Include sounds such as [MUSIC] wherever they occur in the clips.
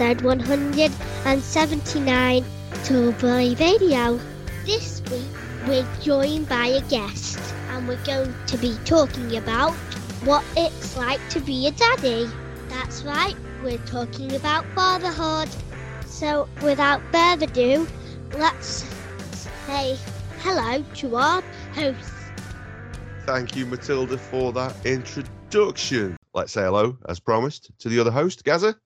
episode 179 Tallboy Radio. This week we're joined by a guest and we're going to be talking about what it's like to be a daddy. That's right, we're talking about fatherhood. So without further ado, let's say hello to our host. Thank you, Matilda, for that introduction. Let's say hello, as promised, to the other host, Gaza.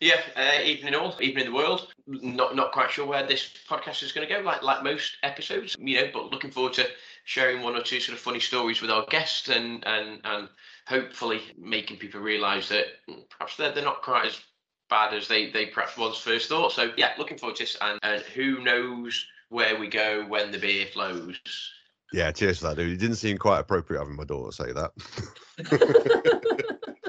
Yeah, uh, evening all, evening in the world. Not not quite sure where this podcast is going to go, like like most episodes, you know. But looking forward to sharing one or two sort of funny stories with our guests and and and hopefully making people realise that perhaps they're they're not quite as bad as they they perhaps once first thought. So yeah, looking forward to this, and, and who knows where we go when the beer flows. Yeah, cheers for that, dude. It didn't seem quite appropriate having my daughter say that. [LAUGHS] [LAUGHS]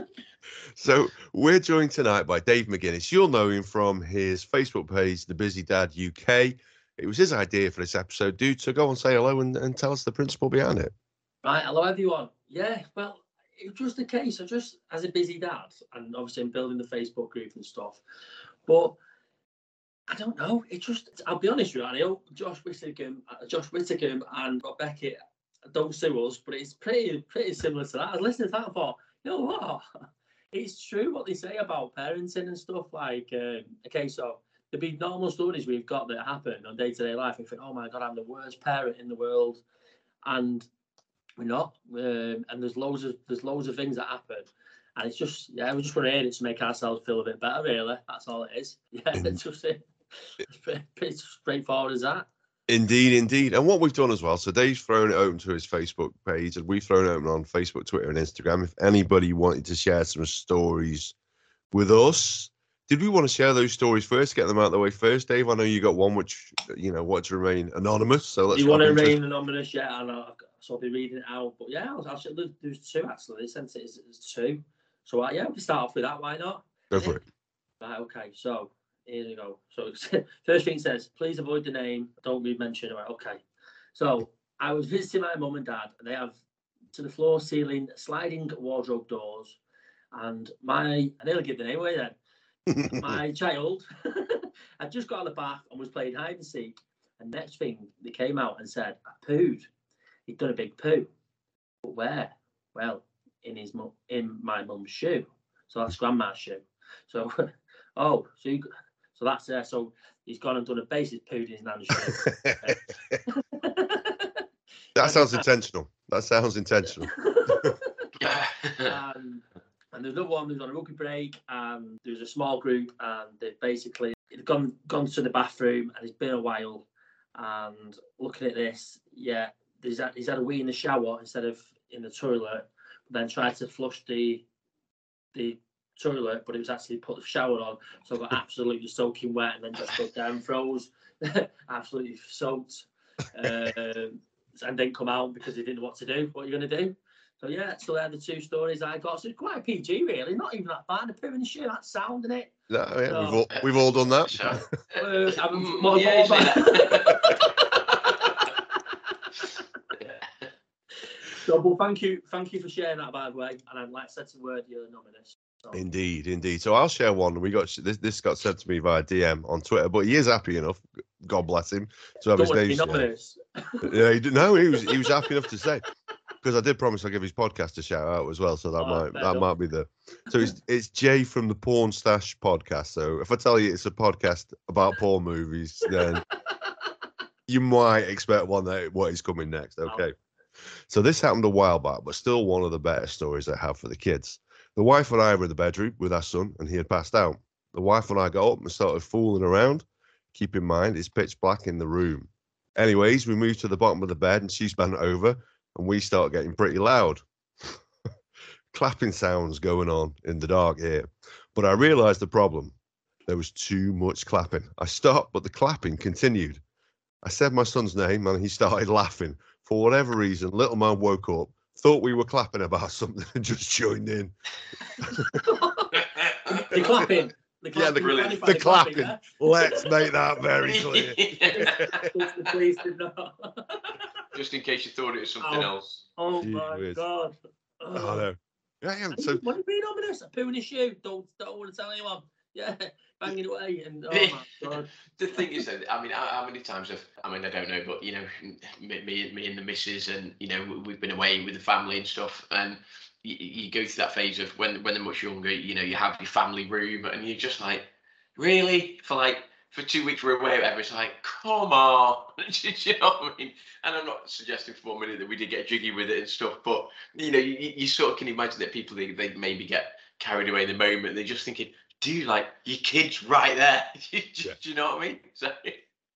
so we're joined tonight by Dave McGuinness. You'll know him from his Facebook page, The Busy Dad UK. It was his idea for this episode, dude. So go and say hello and, and tell us the principle behind it. Right, hello everyone. Yeah, well, it was just a case I just as a busy dad, and obviously I'm building the Facebook group and stuff. But I don't know. It just, I'll be honest with you, I know Josh Whittaker, uh, Josh Whittaker and Rob Beckett don't sue us, but it's pretty pretty similar to that. I was listening to that and thought, you know what? It's true what they say about parenting and stuff. Like, um, okay, so there'd be normal stories we've got that happen on day to day life. You think, oh my God, I'm the worst parent in the world. And we're not. Um, and there's loads of there's loads of things that happen. And it's just, yeah, we just want to hear it to make ourselves feel a bit better, really. That's all it is. [LAUGHS] Yeah, it's just it. [LAUGHS] It's pretty, pretty straightforward as that. Indeed, indeed. And what we've done as well, so Dave's thrown it open to his Facebook page, and we've thrown it open on Facebook, Twitter, and Instagram. If anybody wanted to share some stories with us, did we want to share those stories first, get them out of the way first, Dave? I know you got one which you know want to remain anonymous, so let's. You want to remain anonymous, yeah? And I'll, so I'll be reading it out. But yeah, I'll, I'll, there's two actually. They sent it as, as two. So uh, yeah, we start off with that. Why not? Go for it. Right. Okay. So here we go. So [LAUGHS] first thing says, please avoid the name. Don't be mentioned. Right, okay. So I was visiting my mum and dad, and they have to the floor ceiling sliding wardrobe doors. And my, I nearly give the name away then. [LAUGHS] my child [LAUGHS] had just got out of the bath and was playing hide and seek. And next thing, they came out and said, I pooed. He'd done a big poo. But where? Well, in his mum, in my mum's shoe. So that's grandma's shoe. So, oh, so you, so that's there. Uh, so he's gone and done a basic poo in his nan's shoe. [LAUGHS] that sounds intentional. That sounds intentional. [LAUGHS] um, and there's another one who's on a rugby break, and there's a small group, and they've basically gone gone to the bathroom, and it's been a while. And looking at this, yeah, he's had, he's had a wee in the shower instead of in the toilet, but then tried to flush the the toilet, but it was actually put the shower on, so I got [LAUGHS] absolutely soaking wet, and then just got down, froze, [LAUGHS] absolutely soaked, uh, and then come out because he didn't know what to do. What are you going to do? So yeah, so they're the two stories I got. So it's quite a PG, really. Not even that bad. A poo in the shoe, that's sound, isn't it? No, yeah, so, we've all we've all done that. [LAUGHS] So, uh, yeah, So, well, thank you, thank you for sharing that, by the way. And I'd like to say a word, you're anonymous. So. Indeed, indeed. So I'll share one. We got this. This got sent to me via DM on Twitter, but he is happy enough. God bless him to have Don't his name. [LAUGHS] yeah, he. No, he was he was happy enough to say because I did promise I'll give his podcast a shout out as well. So that oh, might that enough. might be the. So it's it's Jay from the Porn Stash podcast. So if I tell you it's a podcast about porn movies, then [LAUGHS] you might expect one that what is coming next. Okay. Oh. So this happened a while back, but still one of the better stories I have for the kids. The wife and I were in the bedroom with our son, and he had passed out. The wife and I got up and started fooling around. Keep in mind, it's pitch black in the room. Anyways, we moved to the bottom of the bed, and she's bent over, and we start getting pretty loud. [LAUGHS] Clapping sounds going on in the dark here. But I realized the problem. There was too much clapping. I stopped, but the clapping continued. I said my son's name, and he started [LAUGHS] laughing. For whatever reason, little man woke up thought we were clapping about something and just joined in. [LAUGHS] the clapping. The yeah, the, the, the clapping. clapping? Let's make that very clear. just in case you thought it was something oh. else. Oh my god. Oh. I know. Yeah, yeah. So what have you been on with this? A poo in his shoe. Don't don't want to tell anyone. yeah, banging away. And oh my god. [LAUGHS] the thing is, though, I mean, how, how many times have I mean, I don't know, but you know, me, me, me and the missus, and you know, we- we've been away with the family and stuff, and you, you go through that phase of when when they're much younger, you know, you have your family room, and you're just like, really, for like for two weeks we're away, whatever. It's like, come on, [LAUGHS] Do you know what I mean? And I'm not suggesting for one minute that we did get jiggy with it and stuff, but you know, you, you sort of can imagine that people they, they maybe get carried away in the moment. They're just thinking, dude, like your kid's right there. [LAUGHS] do, Yeah. you know what I mean? [LAUGHS] So,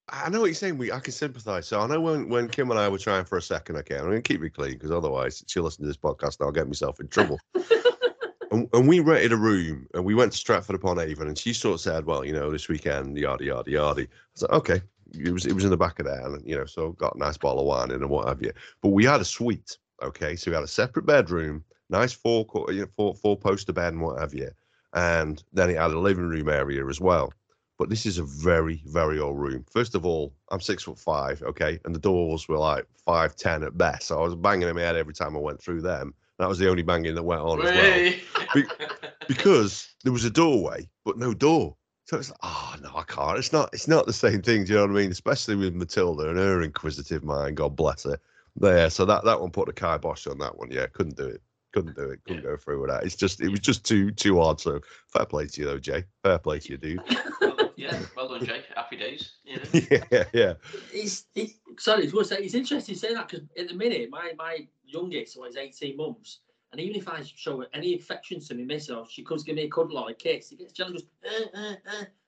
I know what you're saying. We I can sympathise. So I know when, when Kim and I were trying for a second, okay, I'm going to keep it clean because otherwise she'll listen to this podcast and I'll get myself in trouble. [LAUGHS] and, and we rented a room and we went to Stratford upon Avon and she sort of said, well, you know, this weekend, yada yada yada. I was like, okay. It was it was in the back of there, and you know, so got a nice bottle of wine in and what have you. But we had a suite, okay, so we had a separate bedroom, nice four you know, four four poster bed and what have you, and then it had a living room area as well. But this is a very very old room. First of all, I'm six foot five, okay, and the doors were like five ten at best. So I was banging in my head every time I went through them. That was the only banging that went on as well Be- [LAUGHS] because there was a doorway but no door. So it's like, oh no, I can't. It's not. It's not the same thing. Do you know what I mean? Especially with Matilda and her inquisitive mind. God bless her. There. So that that one put a kibosh on that one. Yeah, couldn't do it. Couldn't do it. Couldn't go through with that. It's just. It was just too too hard. So fair play to you though, Jay. Fair play to you, dude. [LAUGHS] Well, yeah, well done, Jake. Happy days. You know? [LAUGHS] yeah, yeah. It's, it's sorry, I to say it's interesting you say that because at the minute my my youngest was 18 months, and even if I show any affection to me miss or she comes give me a cuddle or a kiss, he gets jealous. Goes, uh, uh,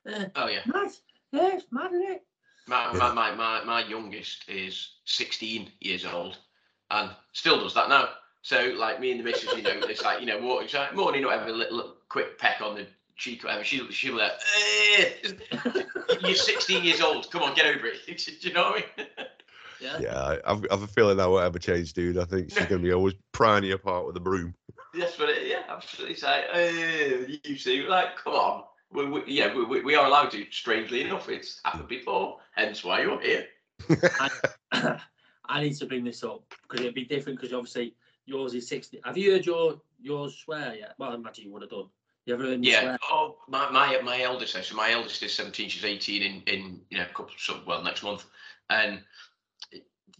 uh, uh. Oh yeah. Mad, yeah, it's mad, isn't it? My, Yeah. my, my, my, my youngest is 16 years old and still does that now. So, like me and the missus, you know, it's like, you know, walking, it's like, morning, whatever, a little, little quick peck on the cheek, whatever. She'll, she'll be like, eh, you're 16 years old. Come on, get over it. [LAUGHS] Do you know what I mean? Yeah. Yeah, I, I've, I've a feeling that won't ever change, dude. I think she's gonna be always prying you apart with a broom. That's what it, yeah, absolutely. It's like, eh, you see, like, come on. We, we, yeah, we, we, we are allowed to, strangely enough. It's happened before, hence why you're here. [LAUGHS] [COUGHS] I need to bring this up because it'd be different because obviously yours is 60. Have you heard your yours swear yet? Well, I imagine you would have done. You ever heard Yeah. swear? Oh, my, my my eldest. So my eldest is seventeen. She's eighteen in in you know a couple so well next month, and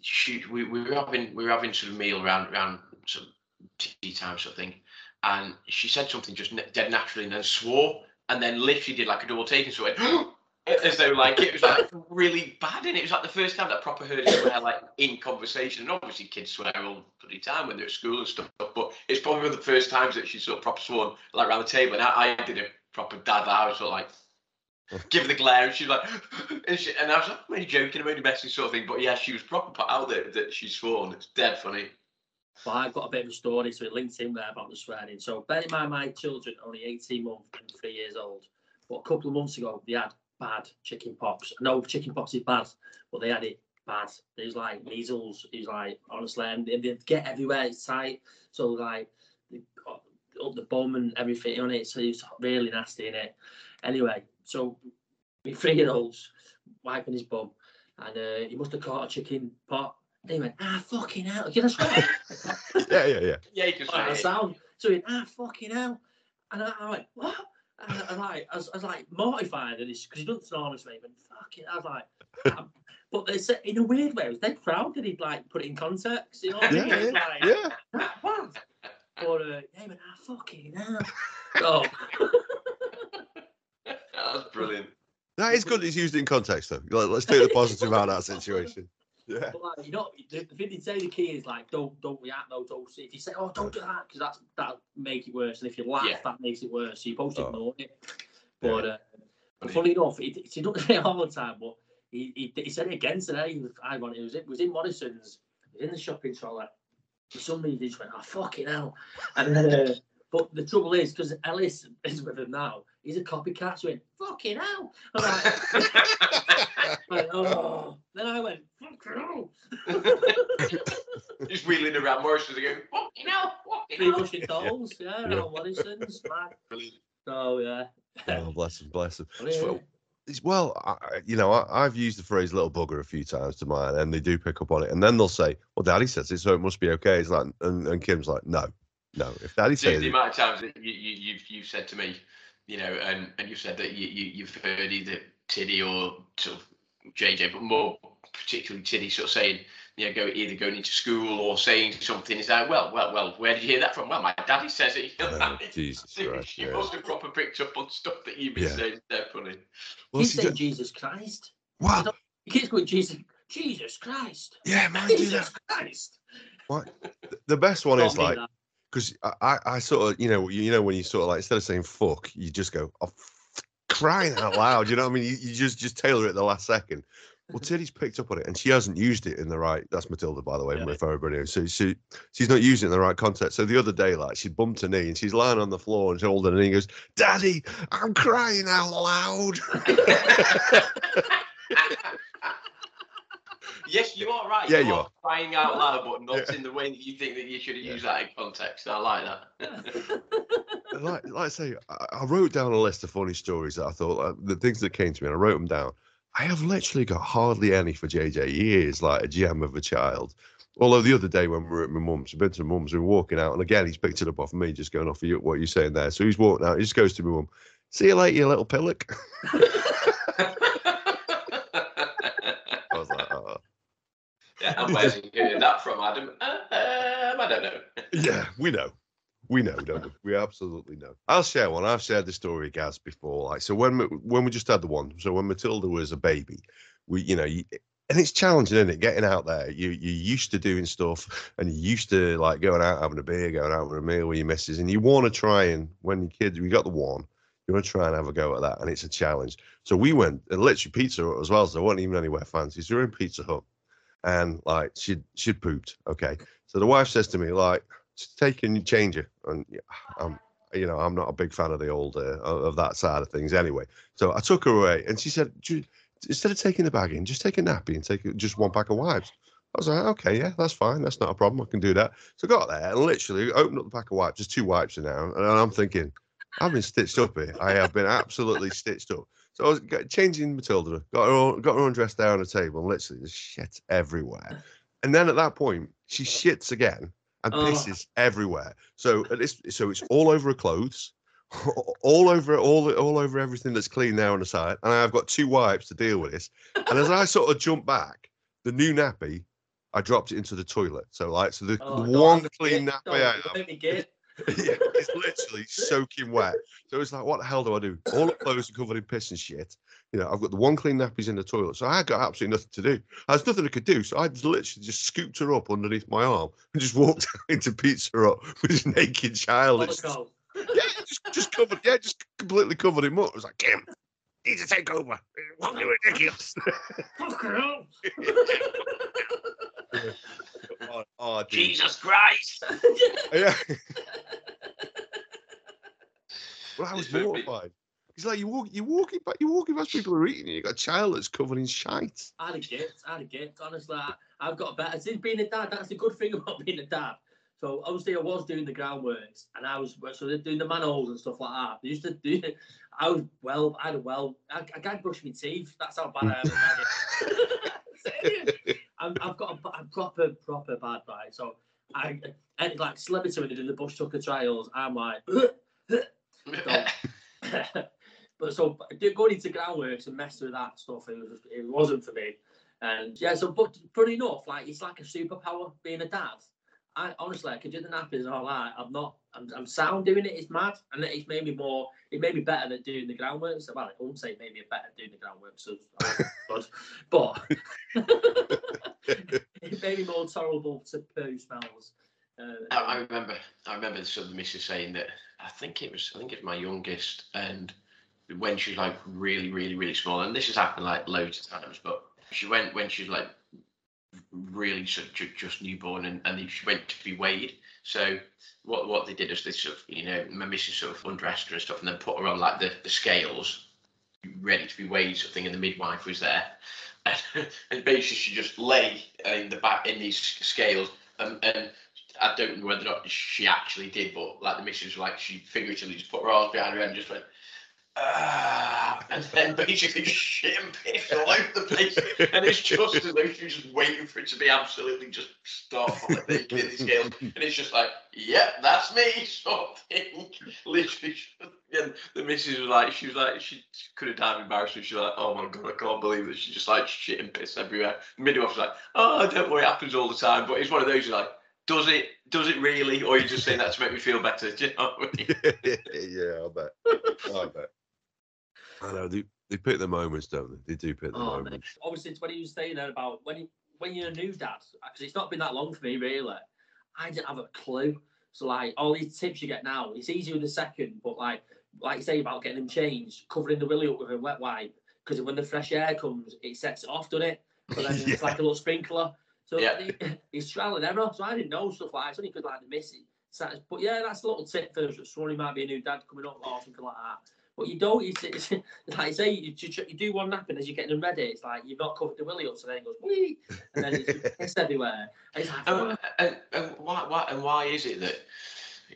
she we, we were having we were having sort of meal around around some tea time sort of thing, and she said something just dead naturally and then swore and then literally did like a double take and so went [GASPS] as though like it was like really bad and it was like the first time that I proper heard her swear like in conversation and obviously kids swear all bloody time when they're at school and stuff but it's probably one of the first times that she sort of proper sworn like around the table and I, I did a proper dad I was sort of like [LAUGHS] give the glare and she's like [LAUGHS] and, she, and I was like I'm only joking I'm only messing sort of thing but yeah she was proper put out there that she's sworn it's dead funny But I've got a bit of a story, so it links in there about the swearing. So bear in mind, my children are only 18 months and three years old. But a couple of months ago, they had bad chicken pox. No, chicken pox is bad, but they had it bad. It was like measles. It was like, honestly, and they, they get everywhere. It's tight. So, like, they got up the bum and everything on it. So it was really nasty in it. Anyway, so my three year old's wiping his bum, and uh, he must have caught a chicken pot. And he went, ah, fucking hell. Can I swear? [LAUGHS] Yeah, yeah, yeah. yeah you can like, swear the sound. So he went, ah, fucking hell. And I, I went, what? And I, I like, I was, I was like mortified at this because he doesn't snore as me. But fucking, I was like, [LAUGHS] but they said in a weird way, I was dead proud that he'd like put it in context. You know what I mean? Yeah, It's yeah, like, yeah. "Ah, what? But uh, yeah, but ah, fucking hell. [LAUGHS] Oh, that was brilliant That is good. It's used in context, though. Like, Let's take the positive out of that situation. Yeah. but like, you know, the, the thing they say the key is like, don't don't react, no, don't. If you say, oh, don't do that, because that's that'll make it worse, and if you laugh, Yeah. that makes it worse. So you're supposed to Oh. ignore it. Yeah. But uh, and funny enough, he, he doesn't [LAUGHS] say it all the time, but he, he, he said it again today. He was, I want it was it was in Morrison's, in the shopping trolley. For some reason, he just went, oh fucking hell. And then, uh, but the trouble is, because Ellis is with him now, he's a copycat. So he went, fucking hell. I'm like, like, oh. Then I went, fucking hell. just wheeling around Morrison's and going fucking hell fucking Three hell." Russian dolls, yeah, Yeah. around Morrison's, man. Brilliant. So yeah. Oh, bless him, bless him. But. Well, it's- well, I, I- you know, I, I've used the phrase "little bugger" a few times to mine, and they do pick up on it. And then they'll say, "Well, Daddy says it, so it must be okay." It's like, and, and Kim's like, "No, no. If Daddy Dude, says the it, amount of times that you, you, you've, you've said to me, you know, and and you said that you, you you've heard either Tiddy or sort of JJ, but more particularly Tiddy, sort of saying, you know, go either going into school or saying something. Is that well, well, well? Where did you hear that from? Well, my daddy says it. [LAUGHS] Oh, Jesus Christ! you yeah. must have proper picked up on stuff that you've been Yeah. saying. They're funny. Well, He's see, saying Jesus Christ. wow, He keeps going Jesus, Jesus Christ. yeah, man, Jesus that. Christ. The best one is like that. Because I, I, I sort of, you know, you know, when you sort of like instead of saying fuck, you just go, oh, crying out loud. You know what I mean? You, you just just tailor it the last second. Well, [LAUGHS] Tiddy's picked up on it, and she hasn't used it in the right. That's Matilda, by the way, Yeah. if everybody. So she she's not using it in the right context. So the other day, like she bumped her knee, and she's lying on the floor, and she's holding her knee, and goes, "Daddy, I'm crying out loud." [LAUGHS] [LAUGHS] yes, you are right. Yeah, you are. crying out loud, but not Yeah. in the way that you think that you should have Yeah. used that in context. I like that. [LAUGHS] Like, like I say, I, I wrote down a list of funny stories that I thought, uh, the things that came to me, and I wrote them down. I have literally got hardly any for JJ. He is like a gem of a child. Although the other day when we were at my mum's, we've been to my mum's, we were walking out, and again, he's picked it up off me, just going off of you, what you're saying there. So he's walking out, he just goes to my mum, See you later, you little pillock. [LAUGHS] [LAUGHS] I was like, oh. [LAUGHS] yeah, and where's he hearing that from, Adam? Um, I don't know. [LAUGHS] Yeah, we know. We know, don't we? We absolutely know. I'll share one. I've shared the story, Gaz, before. Like, so when we- when we just had the one, so when Matilda was a baby, we, you know, you, and it's challenging, isn't it? Getting out there. You you're used to doing stuff, and you're used to like going out having a beer, going out with a meal with your missus, and you want to try and when your kids, we got the one, you want to try and have a go at that, and it's a challenge. So we went and literally Pizza Hut as well. So there wasn't even anywhere fancy. So we're in Pizza Hut, and like she'd she'd pooped. Okay, so the wife says to me like, "Take and change her," and I'm you know I'm not a big fan of the old uh, of that side of things anyway. So I took her away, and she said, "Instead of taking the bag in, just take a nappy and take just one pack of wipes." I was like, "Okay, yeah, that's fine. That's not a problem. I can do that." So I got there and literally opened up the pack of wipes. There's two wipes in now, and I'm thinking, "I've been stitched up here. I have been absolutely stitched up." So I was changing Matilda, got her all, got her undressed there on the table, and literally there's shit everywhere. And then at that point, she shits again and Oh. pisses everywhere. So at this, so it's all over her clothes, [LAUGHS] all over all all over everything that's clean there on the side. And I've got two wipes to deal with this. And as I [LAUGHS] sort of jump back, the new nappy, I dropped it into the toilet. So like, so the, Oh, the one clean nappy I have make me gay. [LAUGHS] yeah, it's literally soaking wet. So it's like, what the hell do I do? All the clothes are covered in piss and shit. You know, I've got the one clean nappies in the toilet, so I got absolutely nothing to do. There's nothing I could do, so I literally just scooped her up underneath my arm and just walked [LAUGHS] into Pizza Hut with this naked child. Yeah, just just covered, yeah, just completely covered him up. I was like, Kim, need to take over. Fucking ridiculous. [LAUGHS] Fucking hell. Oh, oh. Jesus Christ! [LAUGHS] Yeah. [LAUGHS] Well, I was mortified. He's like, you walk, you walking, but you walking past people who are eating. You got a child that's covered in shite. I had a gift. I had a gift. Honestly, I, I've got a better. Since being a dad, that's the good thing [LAUGHS] about being a dad. So obviously, I was doing the groundworks, and I was so they're doing the manholes and stuff like that. They used to do. It. I was well. I had a well. I, I can't brush my teeth. That's how bad I am. I'm, I've got a, a proper, proper bad right. So I, and like celebrity when they do the bush tucker trials, I'm like. [CLEARS THROAT] [LAUGHS] but so going into groundworks and messing with that stuff, it was, it wasn't for me. And yeah, so but funny enough, like it's like a superpower being a dad. I honestly, I could do the nappies and all that. I'm not, I'm, I'm sound doing it. It's mad, and it's made me more. It made me better than doing the groundworks. Well, I won't say it made me better doing the groundwork. so, but, but [LAUGHS] it made me more tolerable to poo smells. Uh, I, I remember, I remember sort of the missus saying that I think it was, I think it's my youngest, and when she was like really, really, really small, and this has happened like loads of times, but she went when she was like really sort of just newborn, and, and she went to be weighed. So what what they did is they sort of, you know, my missus sort of undressed her and stuff, and then put her on like the, the scales, ready to be weighed, sort of thing, and the midwife was there. [LAUGHS] And, and basically she just lay in the back in these scales and, and I don't know whether or not she actually did, but like the missus, like she figuratively just put her arms behind her and just went, ah, and then basically shit and piss all over the place. And it's just as though she was just waiting for it to be absolutely just stop on the scales. And it's just like, yep, that's me, sort of thing. Literally, and the missus was like, she was like, she could have died of embarrassment. She was like, oh my god, I can't believe that she's just like shit and piss everywhere. Midwife was like, oh, don't worry, it happens all the time. But it's one of those like, does it? Does it really? Or are you just saying that to make me feel better? You know I mean? [LAUGHS] yeah, I bet. I bet. I know they, they pick the moments, don't they? They do pick the Oh, mate. moments. Obviously, it's when he was saying there about when he, when you're a new dad, because it's not been that long for me really. I didn't have a clue. So like all these tips you get now, it's easier in the second, but like like you say about getting them changed, covering the willy up with a wet wipe, because when the fresh air comes, it sets it off, doesn't it? But then [LAUGHS] it's like a little sprinkler. So Yeah. he- he's [LAUGHS] trial and error. So I didn't know stuff like that. It's only because like the missing. So, but yeah, that's a little tip for someone who might be a new dad coming up or something like that. But you don't. It's, it's like you say, you, you, you do one nap and as you're getting them ready, it's like you've not covered the willy up, so then it goes wee, and then it's everywhere. And it's like, And, and, and why, why and why is it that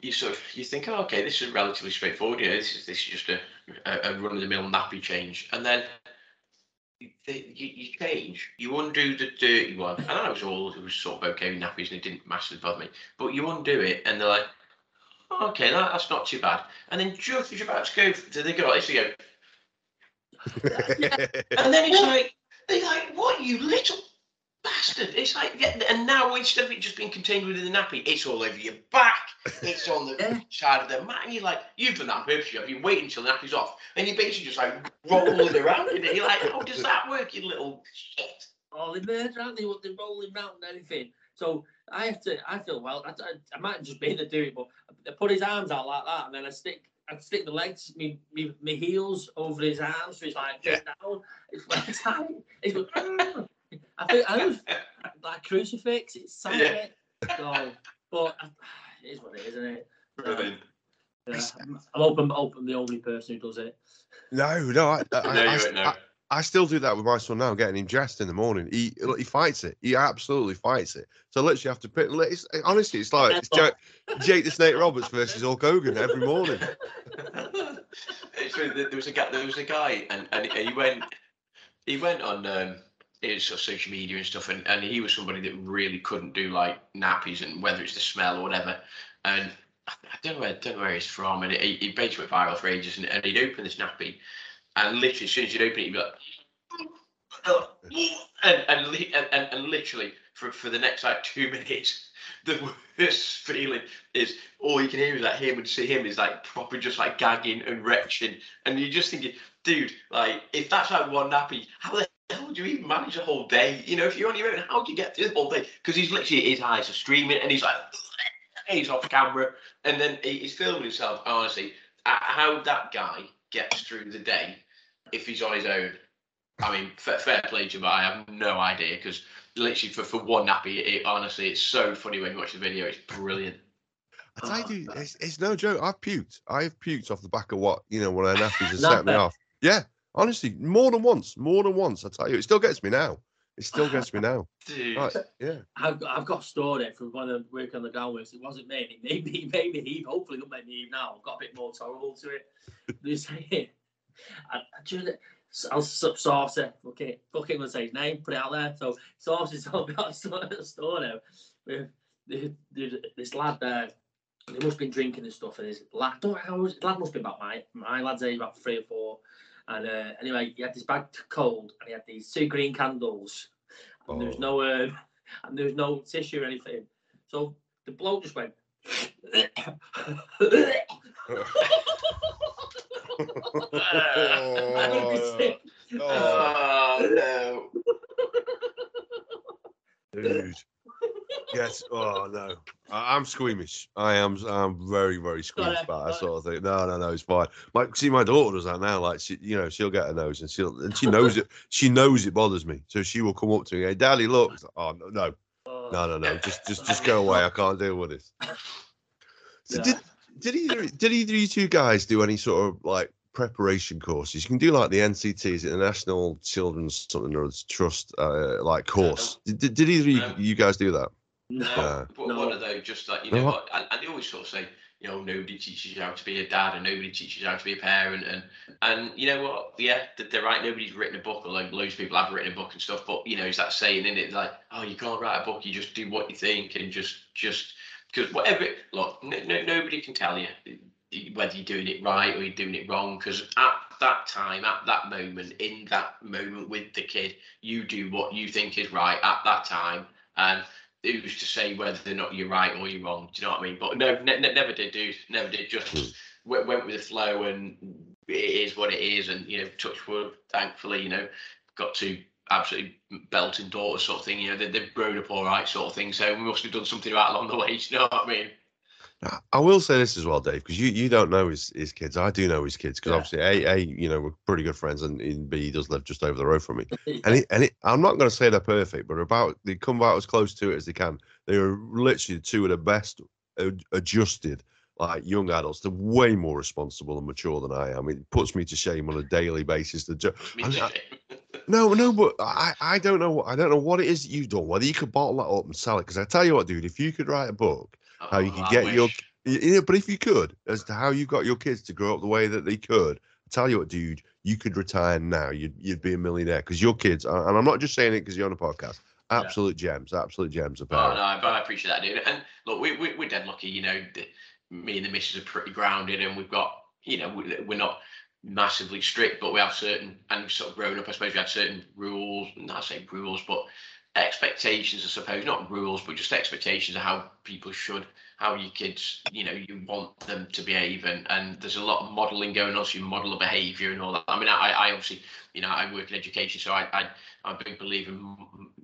you sort of you think, oh, okay, this is relatively straightforward. You know, this is this is just a, a, a run of the mill nappy change, and then you, you, you change, you undo the dirty one, and I was all it was sort of okay with nappies, and it didn't massively bother me. But you undo it, and they're like, okay, that, that's not too bad. And then just as you're about to go, to the go like this? You go, [LAUGHS] and then it's like, they're like, what, you little bastard? It's like, yeah, and now instead of it just being contained within the nappy, it's all over your back, it's on the side of the mat, and you're like, you've done that on purpose, you've been waiting until the nappy's off, and you're basically just like rolling around in it. You're like, how does that work, you little shit? oh, they murder, aren't they? What they're rolling round and everything. So I have to. I feel well. I, I, I might just be the do it, but I put his arms out like that, and then I stick. I stick the legs, me, me, me heels over his arms, so he's like Yeah. down. It's like tight. He's going, "Ah." I think I was like crucifix. It's tight. Yeah. So, but uh, it is what it is, isn't it? Brilliant. Yeah, I'm I'm open, open the only person who does it. no, no, I, I, [LAUGHS] No, I, you I, won't know. I, still do that with my son now, getting him dressed in the morning. He he fights it. He absolutely fights it. So literally have to pick. It's, honestly, it's like it's Jake, Jake the Snake Roberts versus Hulk Hogan every morning. [LAUGHS] Really- there was a guy. There was a guy, and, and he went. He went on um, his social media and stuff, and, and he was somebody that really couldn't do like nappies and whether it's the smell or whatever. And I, I don't know where don't know where he's from, and he, he basically went viral for ages. And, and he'd open this nappy, and literally as soon as you'd open it, you'd be like, oh. and and, and, and, and literally for, for the next like two [LAUGHS] minutes, the worst feeling is all you can hear is like him and see him is like proper just like gagging and retching, and you're just thinking, dude, like if that's like one nappy, how the hell do you even manage a whole day? You know, if you're on your own, how do you get through the whole day? Because he's literally his eyes are streaming, and he's like, [LAUGHS] he's off camera, and then he's filming himself. Honestly, how that guy gets through the day if he's on his own. I mean, fair, fair play to him, but I have no idea because literally for, for one nappy, it, honestly, it's so funny when you watch the video. It's brilliant. I tell you, it's, it's no joke. I've puked. I've puked off the back of what you know one of their nappies [LAUGHS] has Not set me off. Yeah, honestly, more than once. More than once. I tell you, it still gets me now. It still gets me now. [LAUGHS] Dude. Right, yeah. I've got, I've got stored it from one of the work on the ground. It wasn't me. It made me, it made me heave. Hopefully, it'll make me heave now. I've got a bit more tolerable to it. They [LAUGHS] say, I, I just, I'll source it. Okay, fucking gonna say his name. Put it out there. So source is [LAUGHS] all got a store now. With the- the- this lad there. They must have been drinking and stuff. And his lad, don't know lad must be about my my lad's age, about three or four. And uh, anyway, he had this bag cold, and he had these two green candles, and there was Oh. no um, and there was no tissue or anything. So the bloke just went. [LAUGHS] [LAUGHS] I looked at him, Oh, Oh [LAUGHS] no. dude. Yes. Oh no. I, I'm squeamish. I am. I'm very, very squeamish about that sort of thing. No, no, no. It's fine. Like, see, my daughter does that now. Like, she, you know, she'll get her nose and she'll, and she knows it. She knows it bothers me, so she will come up to me. Hey, Daddy, look. Oh no, no, no, no, no. Just, just, just go away. I can't deal with this. [LAUGHS] So Yeah. did, did either, did either of you two guys do any sort of like preparation courses? You can do like the NCT, is it the National Children's something or other Trust, uh, like course. Did, did, did either of No. you, you guys do that? No, Yeah. but No. one of those just like you know what- what, and, and they always sort of say, you know, nobody teaches you how to be a dad, and nobody teaches you how to be a parent, and and you know what, yeah, th- they're right. Nobody's written a book, although loads of people have written a book and stuff. But you know, it's that saying in it, like, oh, you can't write a book, you just do what you think, and just just because whatever. Look, no, no, nobody can tell you whether you're doing it right or you're doing it wrong. Because at that time, at that moment, in that moment with the kid, you do what you think is right at that time, and who's to say whether or not you're right or you're wrong? Do you know what I mean? But no, ne- ne- never did, do, Never did. Just Hmm. went, went with the flow, and it is what it is. And you know, touch wood. Thankfully, you know, got two absolutely belting daughters, sort of thing. You know, they, they've grown up all right, sort of thing. So we must have done something right along the way. [LAUGHS] You know what I mean? Now, I will say this as well, Dave, because you, you don't know his, his kids. I do know his kids because Yeah. obviously, a, a you know we're pretty good friends, and, and b he does live just over the road from me. [LAUGHS] And it, and it, I'm not going to say they're perfect, but about they come about as close to it as they can. They are literally two of the best adjusted like young adults. They're way more responsible and mature than I am. It puts me to shame on a daily basis. The jo- I mean, too. I- no, no, but I, I don't know. I don't know what it is that you've done. Whether you could bottle that up and sell it. Because I tell you what, dude, if you could write a book oh, how you Oh, could I get your wish. Y- Yeah, but if you could, as to how you got your kids to grow up the way that they could, I tell you what, dude, you could retire now. You'd you'd be a millionaire because your kids, are- and I'm not just saying it because you're on a podcast. Yeah. Absolute gems, absolute gems of Oh no, but I appreciate that, dude. And [LAUGHS] look, we, we we're dead lucky. You know, the, me and the missus are pretty grounded, and we've got, you know, we, we're not massively strict, but we have certain, and sort of growing up. I suppose we have certain rules. Not say rules, but expectations, I suppose, not rules, but just expectations of how people should, how your kids, you know, you want them to behave, and and there's a lot of modelling going on. So you model a behaviour and all that. I mean, I, I obviously, you know, I work in education, so I, I a big in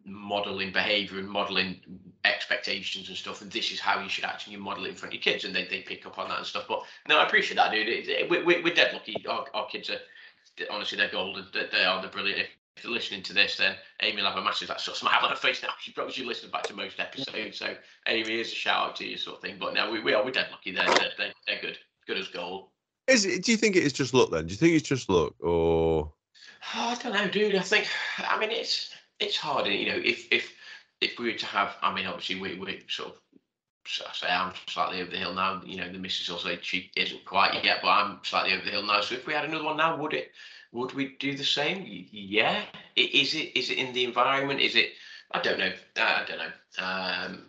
modeling behavior and modeling expectations and stuff. And this is how you should act, and you model it in front of your kids, and they, they pick up on that and stuff. But no, I appreciate that, dude. It, it, we, we, we're dead lucky. Our, our kids are honestly they're golden. They, they are. They're brilliant. If, if they're listening to this, then Amy will have a massive that sort of smile on her face now. [LAUGHS] She probably should listen back to most episodes. So Amy, is a shout out to you, sort of thing. But no, we, we are. We're dead lucky. They're they're, they're, they're good. Good as gold. Is it, do you think it is just luck then? Do you think it's just luck, or Oh, [SIGHS] I don't know, dude. I think, I mean, it's it's hard, you know. If if if we were to have, I mean, obviously we we sort of, I say I'm slightly over the hill now. You know, the missus will say she isn't quite yet, but I'm slightly over the hill now. So if we had another one now, would it? Would we do the same? Yeah. Is it? Is it in the environment? Is it? I don't know. I don't know. Um,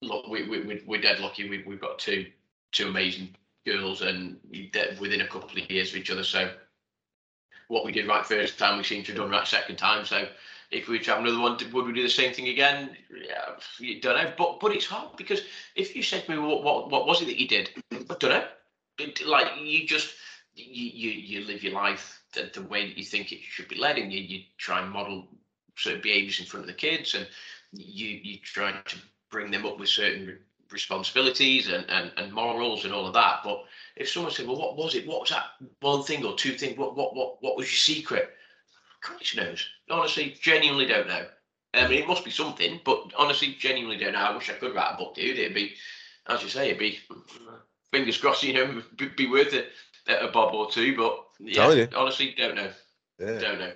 look, we we we- we're dead lucky. We we've got two two amazing girls, and within a couple of years of each other. So what we did right first time, we seem to have done right second time. So if we have another one, would we do the same thing again? Yeah, you don't know. But but it's hard because if you said to me, what what, what was it that you did? I don't know. It, like you just you, you you live your life the, the way that you think it should be led, and you you try and model certain behaviours in front of the kids, and you you try to bring them up with certain responsibilities and, and and morals and all of that. But if someone said, "Well, what was it? What was that one thing or two things? What what what what was your secret?" Christ knows. Honestly, genuinely don't know. I mean, it must be something, but honestly, genuinely don't know. I wish I could write a book, dude. It'd be, as you say, it'd be fingers crossed. You know, be, be worth it a bob or two. But Telling yeah, you. honestly, don't know. yeah? Don't know.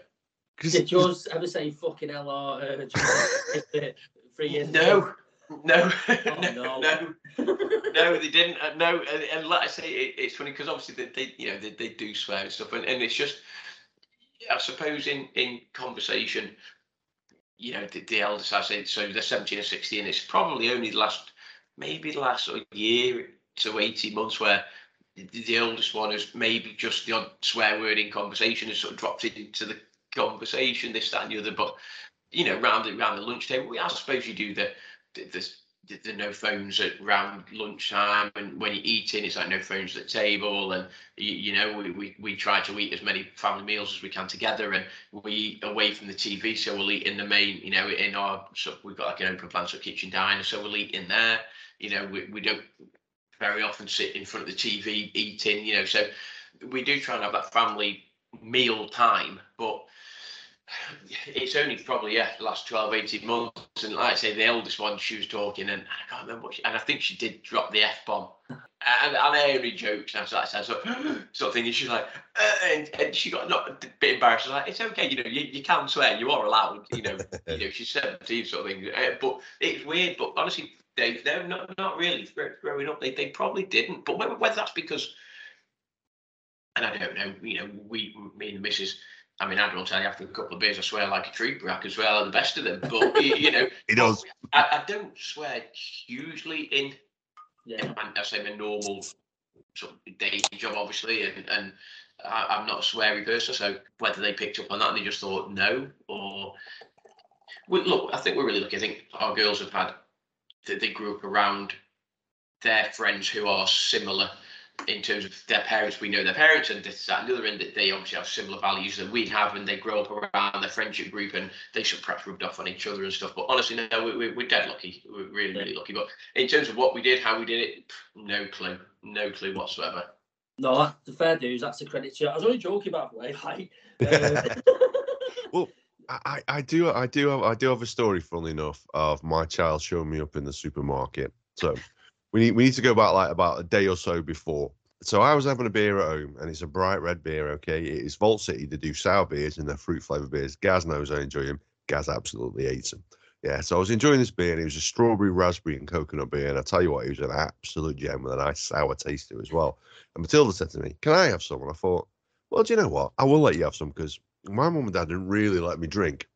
Did yours ever say fucking hell or uh, [LAUGHS] just three years? No, no, [LAUGHS] Oh, no, no. no, no, they didn't. Uh, no, and, and like I say, it, it's funny because obviously they, they, you know, they, they do swear and stuff, and, and it's just, I suppose in in conversation, you know, the, the eldest I say, so they're seventeen or sixteen. It's probably only the last, maybe the last sort of year to eighteen months where the, the oldest one is maybe just the odd swear word in conversation has sort of dropped it into the conversation, this, that, and the other. But you know, round the round the lunch table, we I suppose you do the the, the, the, the no phones at round lunchtime, and when you're eating, it's like no phones at the table, and you, you know, we, we we try to eat as many family meals as we can together, and we eat away from the TV, so we'll eat in the main, you know, in our so we've got like an open plan, so kitchen diner, so we'll eat in there. You know, we, we don't very often sit in front of the TV eating, you know, so we do try and have that family meal time, but it's only probably yeah the last 12 18 months and like i say the eldest one she was talking and i can't remember what she, and i think she did drop the f-bomb [LAUGHS] and, and I only jokes and I was like, so, [GASPS] sort of thing. And she's like, uh, and, and she got not a bit embarrassed. Like, it's okay, you know, you, you can swear, you are allowed, you know, [LAUGHS] you know, she's 17 sort of thing. Uh, but it's weird, but honestly, they, they're not, not really growing up. They, they probably didn't. But whether, whether that's because, and I don't know, you know, we, me and the missus, I mean, I don't tell you after a couple of beers, I swear like a tree brack as well, and the best of them. But, you, you know, [LAUGHS] He does. I, I don't swear hugely in Yeah. and I say my normal sort of day job, obviously, and and I, am not a sweary person, so whether they picked up on that and they just thought no, or well, look, I think we're really lucky. I think our girls have had they grew up around their friends who are similar in terms of their parents, we know their parents, and this, that, and the other end that they obviously have similar values that we have, and they grow up around their friendship group, and they should perhaps rubbed off on each other and stuff. But honestly, no, we, we're dead lucky. We're really, really lucky. But in terms of what we did, how we did it, no clue, no clue whatsoever. No, that's the fair dues. That's a credit to you. I was only joking, by the way. Like, uh... [LAUGHS] [LAUGHS] well, I, I do, I do, have, I do have a story, funnily enough, of my child showing me up in the supermarket. So we need we need to go back like about a day or so before. So I was having a beer at home, and it's a bright red beer. Okay, it is Vault City. They do sour beers and their fruit flavour beers. Gaz knows I enjoy them. Gaz absolutely hates them. Yeah, so I was enjoying this beer, and it was a strawberry, raspberry, and coconut beer. And I tell you what, it was an absolute gem with a nice sour taste to it as well. And Matilda said to me, "Can I have some?" And I thought, well, do you know what? I will let you have some because my mum and dad didn't really let me drink.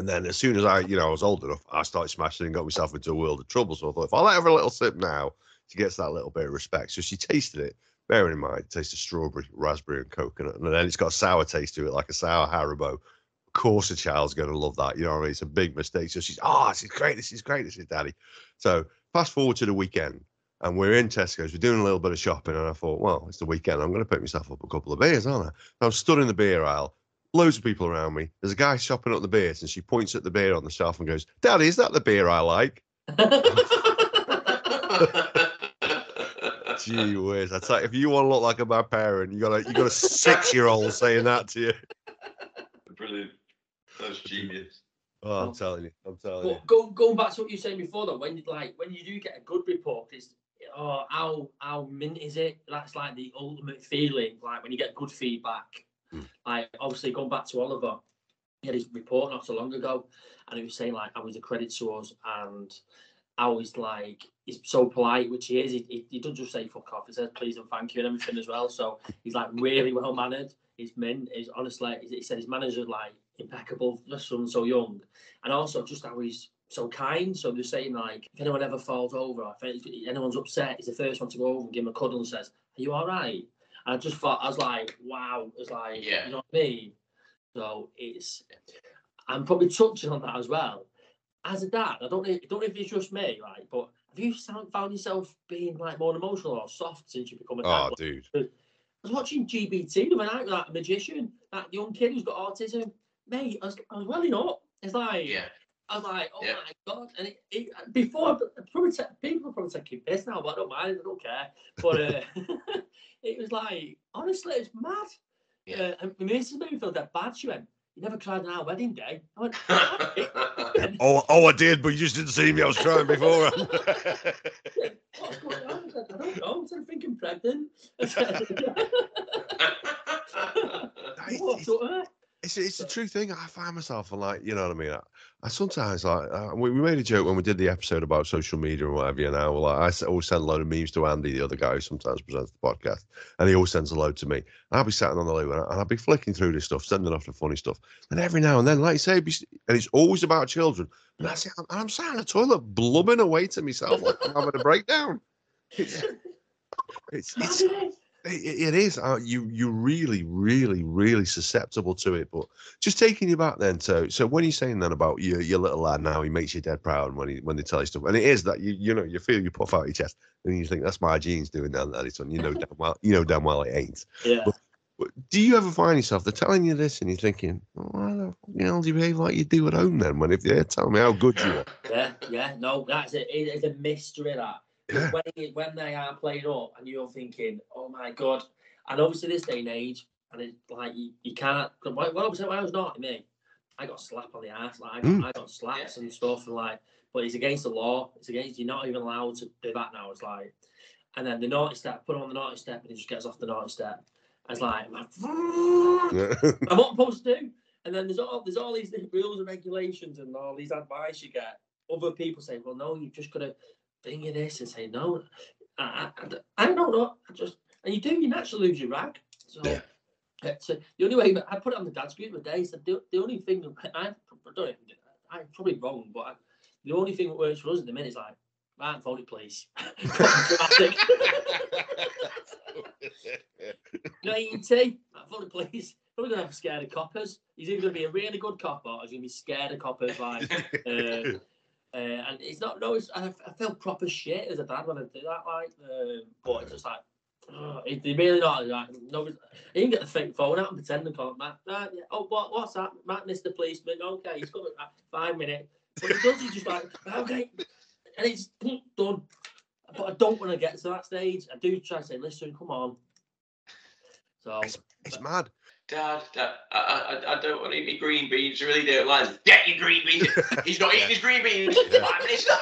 And then as soon as I, you know, I was old enough, I started smashing and got myself into a world of trouble. So I thought, if I let her have a little sip now, she gets that little bit of respect. So she tasted it, bearing in mind, it tastes of strawberry, raspberry, and coconut. And then it's got a sour taste to it, like a sour Haribo. Of course, a child's going to love that. You know what I mean? It's a big mistake. So she's, oh, this is great. This is great. This is daddy. So fast forward to the weekend and we're in Tesco's. We're doing a little bit of shopping, and I thought, well, it's the weekend. I'm going to pick myself up a couple of beers, aren't I? I'm stood in the beer aisle, loads of people around me. There's a guy shopping up the beers, and she points at the beer on the shelf and goes, "Daddy, is that the beer I like?" [LAUGHS] Gee whiz! I tell you, if you want to look like a bad parent, you got a you got a six year old saying that to you. Brilliant. That's genius. Oh, I'm telling you, I'm telling but you. Go, going back to what you were saying before, though, when you like when you do get a good report, it's oh how how mint is it? That's like the ultimate feeling, like when you get good feedback Mm. Like obviously going back to Oliver, he had his report not so long ago, and he was saying like I was a credit to us, and I was like he's so polite, which he is. He, he, he doesn't just say fuck off. He says please and thank you and everything as well. So he's like really well mannered. He's mint. He's honestly. He said his manners are like impeccable for someone so young, and also just how he's so kind. So they're saying like, if anyone ever falls over, if anyone's upset, he's the first one to go over and give him a cuddle and says, "Are you all right?" I just thought I was like, wow, it's like yeah. you know what I mean. So it's I'm probably touching on that as well. As a dad, I don't know, I don't know if it's just me, right? But have you found yourself being like more emotional or soft since you become a dad? Oh, dude. I was watching GBT the other night with that magician, that young kid who's got autism. Mate, I was, I was welling up. It's like, yeah. I was like, oh yeah. my god! And it, it, before, probably te- people probably taking piss now, but I don't mind. I don't care. But uh, [LAUGHS] it was like, honestly, it's mad. Yeah. Uh, and my missus made me feel that bad. She went, "You never cried on our wedding day." I went, [LAUGHS] "Oh, oh, I did, but you just didn't see me. I was crying before." [LAUGHS] What's going on? I, said, I don't know. I said, thinking pregnant. What's up it's it's a true thing. I find myself like you know what I mean. I, I sometimes like uh, we, we made a joke when we did the episode about social media and whatever. You know, like I always send a load of memes to Andy, the other guy who sometimes presents the podcast, and he always sends a load to me. And I'll be sitting on the loo and, I, will be flicking through this stuff, sending off the funny stuff. And every now and then, like you say, be, and it's always about children. And I say, I'm, I'm sat in the toilet blubbing away to myself like I'm having a breakdown. It's, [LAUGHS] it's, it's it, it is. Uh, you you're really, really, really susceptible to it. But just taking you back then to so when you're saying then about your your little lad now, he makes you dead proud when he when they tell you stuff, and it is that you you know you feel you puff out your chest and you think that's my genes doing that, that son. You know [LAUGHS] damn well you know damn well it ain't. Yeah. But, but do you ever find yourself they're telling you this and you're thinking, oh, why the you know, do you behave like you do at home then? When if they're telling me how good you are. Yeah, yeah, no, that's it. It's a mystery that yeah. when, when they are playing up and you're thinking, oh my god, and obviously this day and age, and it's like you, you can't. Well, obviously when I was not me, I got slapped on the ass. Like I got, mm. I got slaps yeah. and stuff, and like, but it's against the law. It's against you're not even allowed to do that now. It's like, and then the naughty step, put on the naughty step, and he just gets off the naughty step. I was like, I'm, like, [LAUGHS] I'm not supposed to do. And then there's all there's all these [LAUGHS] rules and regulations and all these advice you get. Other people say, well, no, you've just got to think of this and say no. I, I, I don't know. I just and you do you naturally lose your rag. So yeah. So the only way I put it on the dad's group today said the, the only thing [LAUGHS] I, I don't I'm probably wrong, but I, the only thing that works for us at the minute is like Right, phone it, please. [LAUGHS] [LAUGHS] No tea. Right, phone it, please. Probably gonna have scared of coppers. He's either gonna be a really good copper or he's gonna be scared of coppers. Like, uh, uh, and it's not. No, it's, I, I feel proper shit as a dad when I do that. Like, uh, but it's just like. Oh, they really not like no. You can get the fake phone out and pretend to call Matt. Uh, yeah. Oh, what, what's that? Matt, Mr. Policeman. Okay, he's coming. back. Five minutes. But he does. He's just like okay, and it's done. But I don't want to get to that stage. I do try to say, listen, come on. So It's, it's mad. Dad, Dad, I, I, I don't want to eat my green beans. I really don't like. Get your green beans. [LAUGHS] He's not eating his green beans. Yeah. Five minutes. [LAUGHS]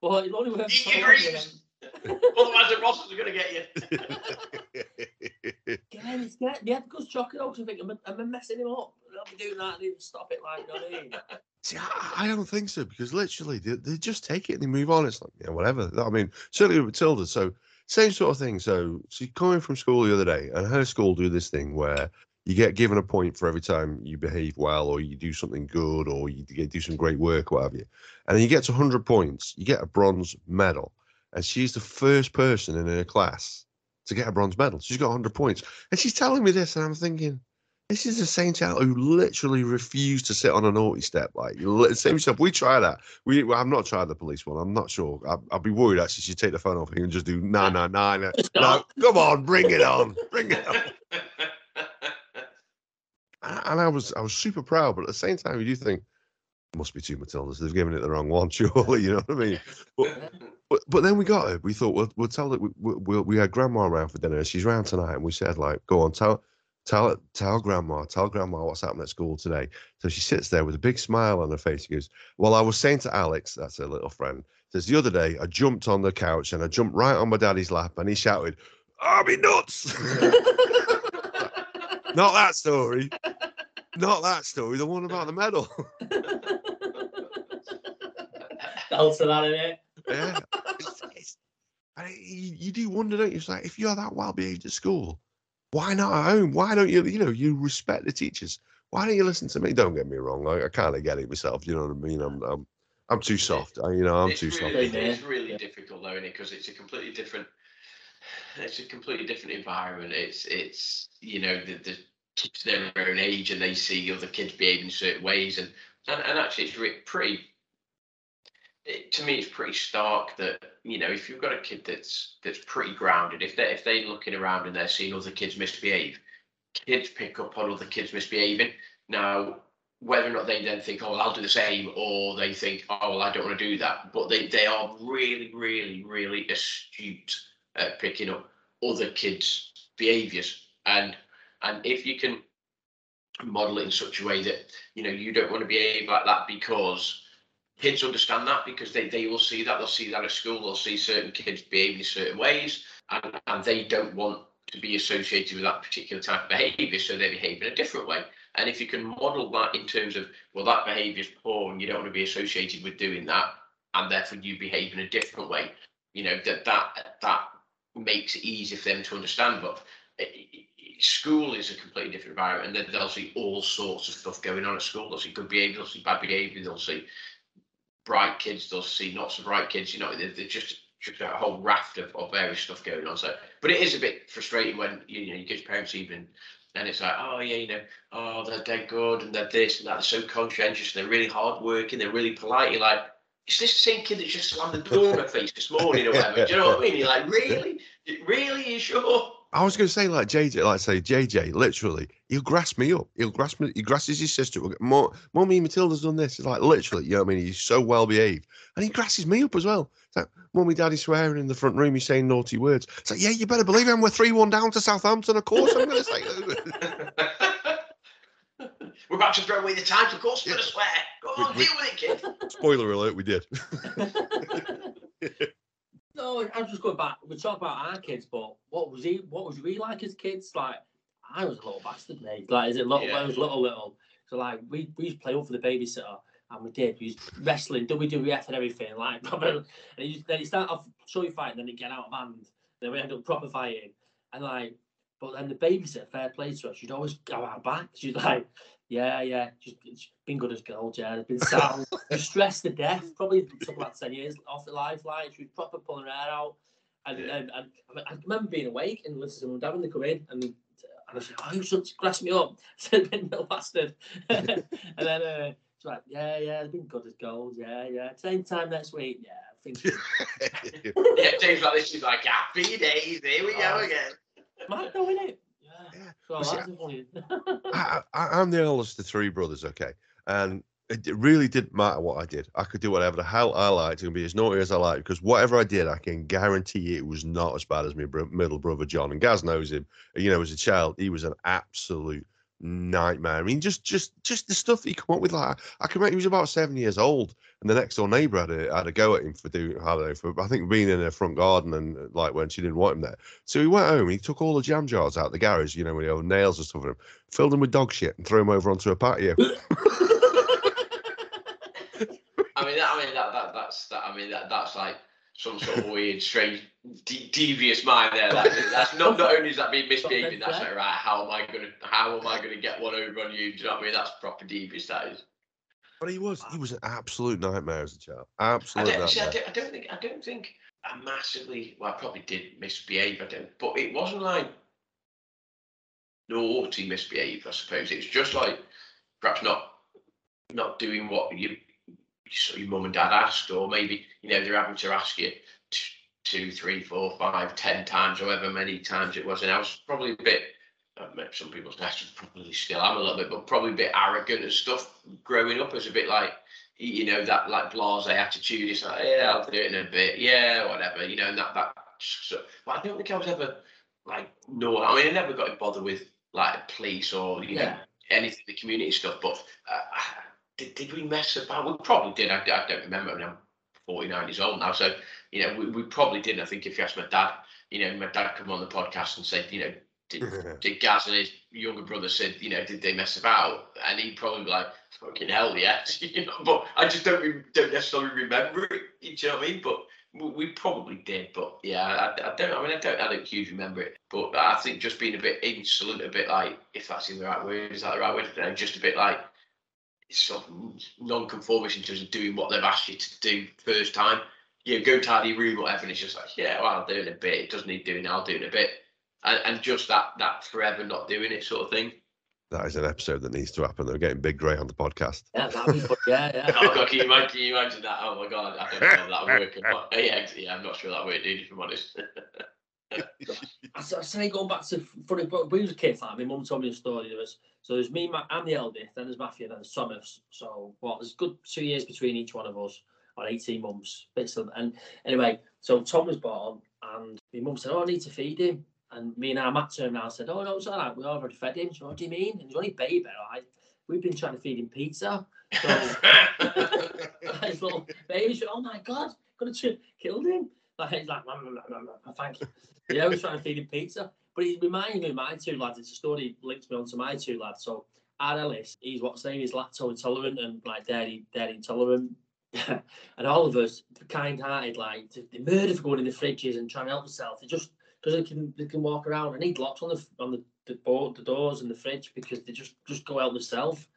well, it only works Eat so your long, greens. [LAUGHS] Otherwise, the Ross are going to get you. Yeah, it's get yeah, because chocolate oaks. I think I'm, I'm messing him up. I'll be doing that and he'll stop it like you know what See, I, I don't think so because literally they, they just take it and they move on. It's like, yeah, whatever. I mean, certainly with Matilda. So, same sort of thing. So, she's coming from school the other day, and her school do this thing where you get given a point for every time you behave well, or you do something good, or you do some great work, what have you. And you get to 100 points, you get a bronze medal. And she's the first person in her class to get a bronze medal. She's got 100 points. And she's telling me this, and I'm thinking, this is the same child who literally refused to sit on a naughty step. Like same stuff. We try that. We well, I've not tried the police one. I'm not sure. I, I'd be worried actually. She'd take the phone off here and just do nine nine nine. No, come on, bring it on, bring it on. [LAUGHS] And I was I was super proud, but at the same time, you do think must be two Matildas. They've given it the wrong one, [LAUGHS] surely. You know what I mean? But but, but then we got her. We thought we'll, we'll tell it. We, we, we had grandma around for dinner. She's around tonight, and we said like, go on, tell tell tell grandma, tell grandma what's happening at school today. So she sits there with a big smile on her face. She goes, well, I was saying to Alex, that's her little friend. Says the other day, I jumped on the couch and I jumped right on my daddy's lap, and he shouted, I'll be nuts!" [LAUGHS] Not that story. Not that story. The one about the medal. Delta [LAUGHS] that in it. yeah. It's, it's, and it- you, you do wonder, don't you? It's like if you're that well behaved at school, why not at home? Why don't you, you know, you respect the teachers? Why don't you listen to me? Don't get me wrong. I, I kind of get it myself. You know what I mean? I'm, I'm, I'm too soft. I, you know, I'm it's too soft. really, Yeah. It's really difficult though, because it's a completely different. It's a completely different environment. It's it's you know the, the kids their own age and they see other kids behaving certain ways and and, and actually it's re- pretty. It, to me, it's pretty stark that you know if you've got a kid that's that's pretty grounded, if they if they're looking around and they're seeing other kids misbehave, kids pick up on other kids misbehaving. Now, whether or not they then think, oh, well, I'll do the same, or they think, oh, well, I don't want to do that. But they, they are really, really, really astute at picking up other kids' behaviours. And and if you can model it in such a way that, you know, you don't want to behave like that because kids understand that because they, they will see that, they'll see that at school, they'll see certain kids behaving in certain ways, and, and they don't want to be associated with that particular type of behaviour, so they behave in a different way. And if you can model that in terms of, well, that behaviour is poor and you don't want to be associated with doing that, and therefore you behave in a different way, you know, that that that makes it easier for them to understand. But i- school is a completely different environment, and then they'll see all sorts of stuff going on at school. They'll see good behaviour, they'll see bad behaviour, they'll see bright kids, they'll see not so bright kids. You know, they're, they're just just a whole raft of, of various stuff going on. So, but it is a bit frustrating when you know you get your parents even, and it's like, oh yeah, you know, oh they're dead good and they're this and that. They're so conscientious. They're really hardworking. They're really polite. You're like, is this the same kid that just slammed the door in my face this morning or whatever? Do you know what I mean? You're like, [LAUGHS] really, really, you sure? I was going to say like JJ, like say JJ, literally, he'll grass me up. He'll grass me. He grasses his sister. up. Mo- Mummy Matilda's done this. It's like literally, you know what I mean? He's so well behaved, and he grasses me up as well. It's like Mummy, Daddy swearing in the front room. He's saying naughty words. It's like, yeah, you better believe him. We're three one down to Southampton. Of course, I'm going to say. [LAUGHS] We're about to throw away the time, of course. We're gonna swear. Go on, We- deal with it, kid. [LAUGHS] Spoiler alert: We did. [LAUGHS] no, I'm just going back. We talk about our kids, but what was he? What was we like as kids? Like, I was a little bastard, mate. Like, is it little? Yeah. I was little, little. So like, we we used to play up for the babysitter, and we did. We used wrestling, WWF, and everything. Like, [LAUGHS] proper, and used, then it started off show you fight, then it get out of hand. Then we end up proper fighting, and like. But then the babysitter, fair play to her, she'd always go out back. She's like, yeah, yeah, just, she's been good as gold, yeah. Been sound, she's [LAUGHS] stressed to death. Probably took about 10 years off the life line. She was proper pulling her hair out. And, Yeah. and, and I remember being awake and listening to my dad when they come in and, and I said, oh, you should grass me up. Said, been no bastard. [LAUGHS] and then uh, she's like, yeah, yeah, they've been good as gold, yeah, yeah. Same time next week, yeah. I think [LAUGHS] Yeah, James like this She's like happy days. Here we go Oh. again. might go in it. So see. [LAUGHS] I, I'm the eldest of three brothers, okay, and it, it really didn't matter what I did. I could do whatever the hell I liked and be as naughty as I liked because whatever I did, I can guarantee it was not as bad as my bro- middle brother John. And Gaz knows him. You know, as a child, he was an absolute nightmare. I mean, just just just the stuff he come up with. Like I can remember, he was about seven years old, and the next door neighbour had a had a go at him for doing I don't know for I think being in her front garden and uh, like when she didn't want him there. So he went home. and He took all the jam jars out the garage, you know, with the nails and stuff in them, filled them with dog shit, and threw them over onto a patio. [LAUGHS] I mean, that, I mean that, that that's that. I mean that that's like some sort of weird, strange, de- devious mind there. That's, that's not not only is that being misbehaving. That's like right. How am I gonna how am I gonna get one over on you? Do you know what I mean? That's proper devious. That is. But he was he was an absolute nightmare as a child. I Absolute don't, see, I don't, I don't think I don't think I massively. Well, I probably did misbehave. I don't, but it wasn't like naughty misbehave. I suppose it's just like perhaps not not doing what you your mum and dad asked, or maybe you know they're having to ask you t- two, three, four, five, ten times, however many times it was, and I was probably a bit. uh, Some people's that's probably still am a little bit, but probably a bit arrogant and stuff. Growing up as a bit like you know that like blase attitude. It's like yeah, I'll do it in a bit, yeah, whatever, you know, and that that. So, but I don't think I was ever like no. I mean, I never got bothered with like police or you know anything the community stuff. But uh, did, did we mess about? We probably did. I, I don't remember. I mean, I'm 49 years old now, so you know we, we probably did. I think if you asked my dad, you know, my dad come on the podcast and said, you know, did, [LAUGHS] did Gaz and his younger brother said, you know, did they mess about? And he'd probably be like, fucking hell, yes. [LAUGHS] you know, but I just don't re- don't necessarily remember it. You know what I mean? But we, probably did. But yeah, I, I don't. I mean, I don't. I don't hugely remember it. But I think just being a bit insolent, a bit like, if that's even the right word, is that the right word? I don't know, just a bit like sort of non-conformist in terms of doing what they've asked you to do first time. You know, go tidy room, whatever, and it's just like, yeah, well, I'll do it a bit. It doesn't need doing. I'll do it a bit, and, and just that that forever not doing it sort of thing. That is an episode that needs to happen. They're getting Big Grey on the podcast. Yeah, that'd be good. Yeah, yeah. [LAUGHS] Oh god, can you imagine? Can you imagine that? Oh my god, I don't know if that work. not. Yeah, yeah, I'm not sure that worked, dude. If I'm honest. [LAUGHS] I, s- I say going back to funny, but when we was a kid, like my mum told me a story. There was so there's me, I'm the eldest, then there's Matthew, then there's Thomas. So what? there's good two years between each one of us, or 18 months. Bits of, and anyway, so Tom was born, and my mum said, "Oh, I need to feed him." And me and our Matt turned around and said, "Oh no, it's all right. We already fed him." So what do you mean? And he's only baby, right? We've been trying to feed him pizza. So [LAUGHS] [LAUGHS] his little baby said, "Oh my god, could have killed him." Like he's like, "Nom, nom, nom, nom, nom, "Thank you." Yeah, we're trying to feed him pizza. But he reminded me of my two lads. It's a story linked me onto my two lads. So our Ellis, he's what's name, he's lactose intolerant and like dairy dairy intolerant. [LAUGHS] and all of us, kind hearted, like they murder for going in the fridges and trying to help themselves. They just because they can they can walk around and need locks on the on the the, board, the doors and the fridge because they just just go out themselves.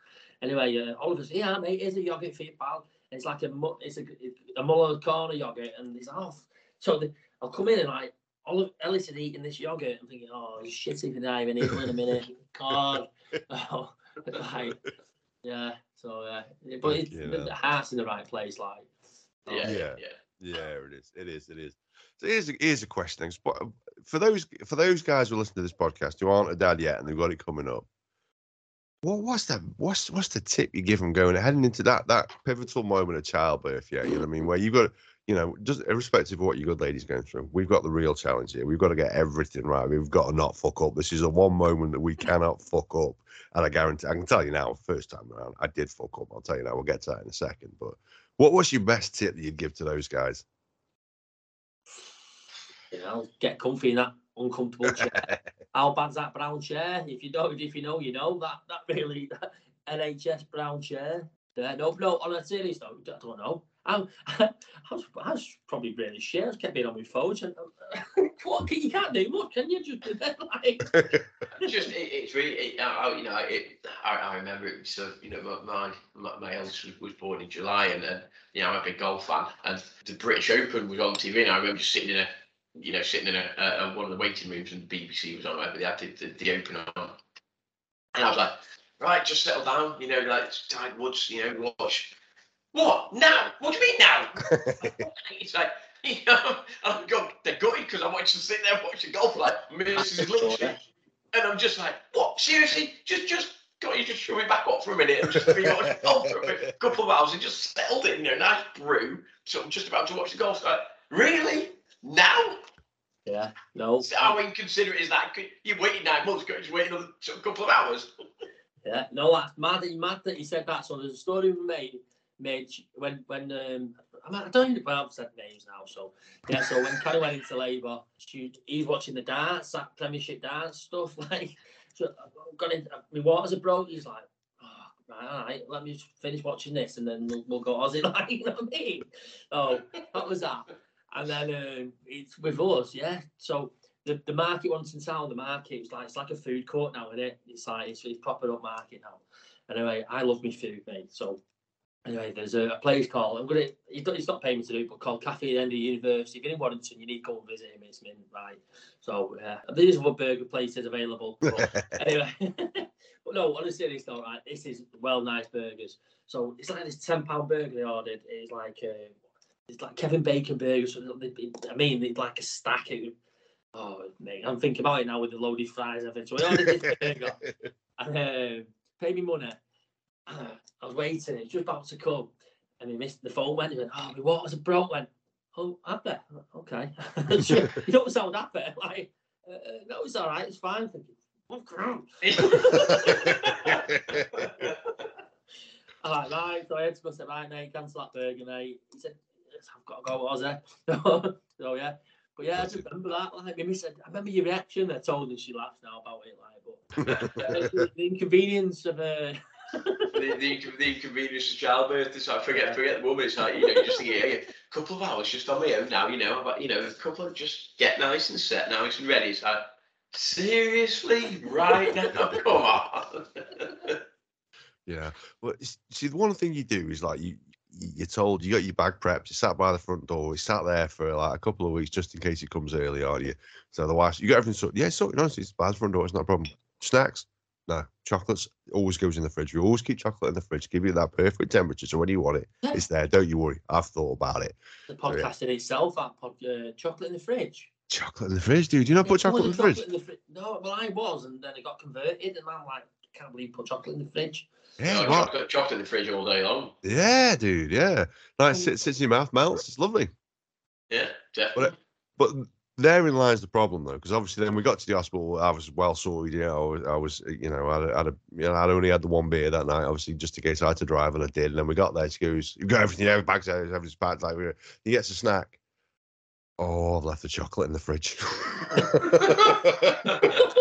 Anyway, uh, all of us, yeah, mate, here's a yogurt for you, pal. It's like a it's a a Muller corner yogurt, and he's off. So the, I'll come in and like Olive Ellis is eating this yogurt. I'm thinking, oh, he's shitting for not even eating in a minute. God, [LAUGHS] oh, like, yeah. So uh, but it's, Fucking hell. the heart's in the right place, like. oh, yeah, Yeah. yeah. Yeah, it is. It is. It is. So here's a, here's a question. But for those for those guys who listen to this podcast who aren't a dad yet and they've got it coming up, what what's that? What's what's the tip you give them going heading into that that pivotal moment of childbirth? Yeah, you know what I mean. Where you've got you know, just irrespective of what your good lady's going through, we've got the real challenge here. We've got to get everything right. We've got to not fuck up. This is the one moment that we cannot fuck up. And I guarantee, I can tell you now, first time around, I did fuck up. I'll tell you now. We'll get to that in a second. But what was your best tip that you'd give to those guys? You know, get comfy in that uncomfortable [LAUGHS] chair. How bad's that brown chair? If you don't, if you know, you know that that really that NHS brown chair. Yeah, no, no. On a serious note, I don't know. I'm, I was, I was probably really shit. I kept being on my phone. And, [LAUGHS] what can, you can't do much, can you? Just [LAUGHS] like just it, it's really it, I, you know it, I, I remember it so uh, you know my my, my eldest was, was born in July and then you know I'm a big golf fan and the British Open was on TV and I remember just sitting in a you know sitting in a, a one of the waiting rooms and the BBC was on whatever they had the, the, the Open on and I was like right just settle down you know like Tiger Woods you know watch what now what do you mean now [LAUGHS] it's like [LAUGHS] you know, I'm going, they're gutted because I want to sit there and watch the golf like Mrs. Lynch. And I'm just like, what? Seriously? Just, just, can't you just shove me back up for a minute and just be watching golf for a couple of hours and just settled it, in there, nice brew. So I'm just about to watch the golf. Like, really? Now? Yeah, no. So how inconsiderate is that? You waited nine months, got you wait another couple of hours. [LAUGHS] Yeah, no, that's mad. Mad that he said that. So there's a story we made made when when um, I, don't even well, I've said names now. So yeah, so when Carrie went into labour, she he's watching the darts, that Premiership darts stuff. [LAUGHS] Like, so I've got in, my waters are broke. He's like, oh, all right, let me finish watching this, and then we'll, we'll go Aussie. [LAUGHS] Like, you know what I mean? Oh, that was that. And then um, it's with us, yeah. So the, the market once in town, the market it's like it's like a food court now, isn't it? It's like it's, it's proper up market now. Anyway, I love my food, mate. So Anyway, there's a, a place called I'm gonna. He's not paying me to do it, but called Cafe at the End of the University. If you're in Warrington, you need to go and visit him. It's mint, right? So yeah, there's other burger places available. But [LAUGHS] anyway, [LAUGHS] but no, on a serious note, right? This is well nice burgers. So it's like this ten pound burger they ordered. It's like uh, it's like Kevin Bacon burgers. I mean, like a stack. It, oh mate, I'm thinking about it now with the loaded fries. I think so. I ordered this burger [LAUGHS] and uh, pay me money. [CLEARS THROAT] I was waiting, it's just about to come. And he missed the phone went, he went, Oh, my waters are broke. Went, Oh, happy. Okay. [LAUGHS] you don't sound happy. [LAUGHS] Like, uh, no, it's all right, it's fine. Thinking, oh, crap. I'm like, right, so I had to go say, right, mate, cancel that burger, mate. He said, yes, I've got to go, was it? [LAUGHS] so, yeah. But yeah, I just remember that. Like, Mimi said, I remember your reaction. I told her she laughs now about it. Like, but [LAUGHS] uh, the inconvenience of uh, [LAUGHS] the, the, the inconvenience of childbirth. It's like forget forget the woman. It's like you know, you just think, yeah, yeah, a couple of hours just on my own now. You know, but you know, a couple of just get nice and set, nice and ready. It's like seriously, right now, come on. yeah, well, see, the one thing you do is like you you're told you got your bag prepped, you sat by the front door, you sat there for like a couple of weeks just in case it comes early, aren't you? So otherwise, you got everything sorted. Yeah, so honestly, it's by the front door, it's not a problem. Snacks, no, chocolates always goes in the fridge. We always keep chocolate in the fridge, give you that perfect temperature. So when you want it, yeah. it's there. Don't you worry. I've thought about it. The podcast so, yeah. in itself, that pod, uh, chocolate in the fridge. Chocolate in the fridge, dude. Do you not yeah, put chocolate in the fridge? In the fri- no, well, I was, and then it got converted, and I'm like, I can't believe you put chocolate in the fridge. Yeah, no, chocolate, chocolate in the fridge all day long. Yeah, dude. Yeah, nice. Um, sits, sits in your mouth, melts. It's lovely. Yeah, definitely. But, but therein lies the problem, though, because obviously then we got to the hospital. I was well sorted, you know. I was, I was you know, I had, a, you know, I'd only had the one beer that night, obviously, just in case I had to drive, and I did. And then we got there. She goes, "You've got everything, you bags, out, everything's packed." Like, we he gets a snack. Oh, I've left the chocolate in the fridge. [LAUGHS] [LAUGHS] [LAUGHS]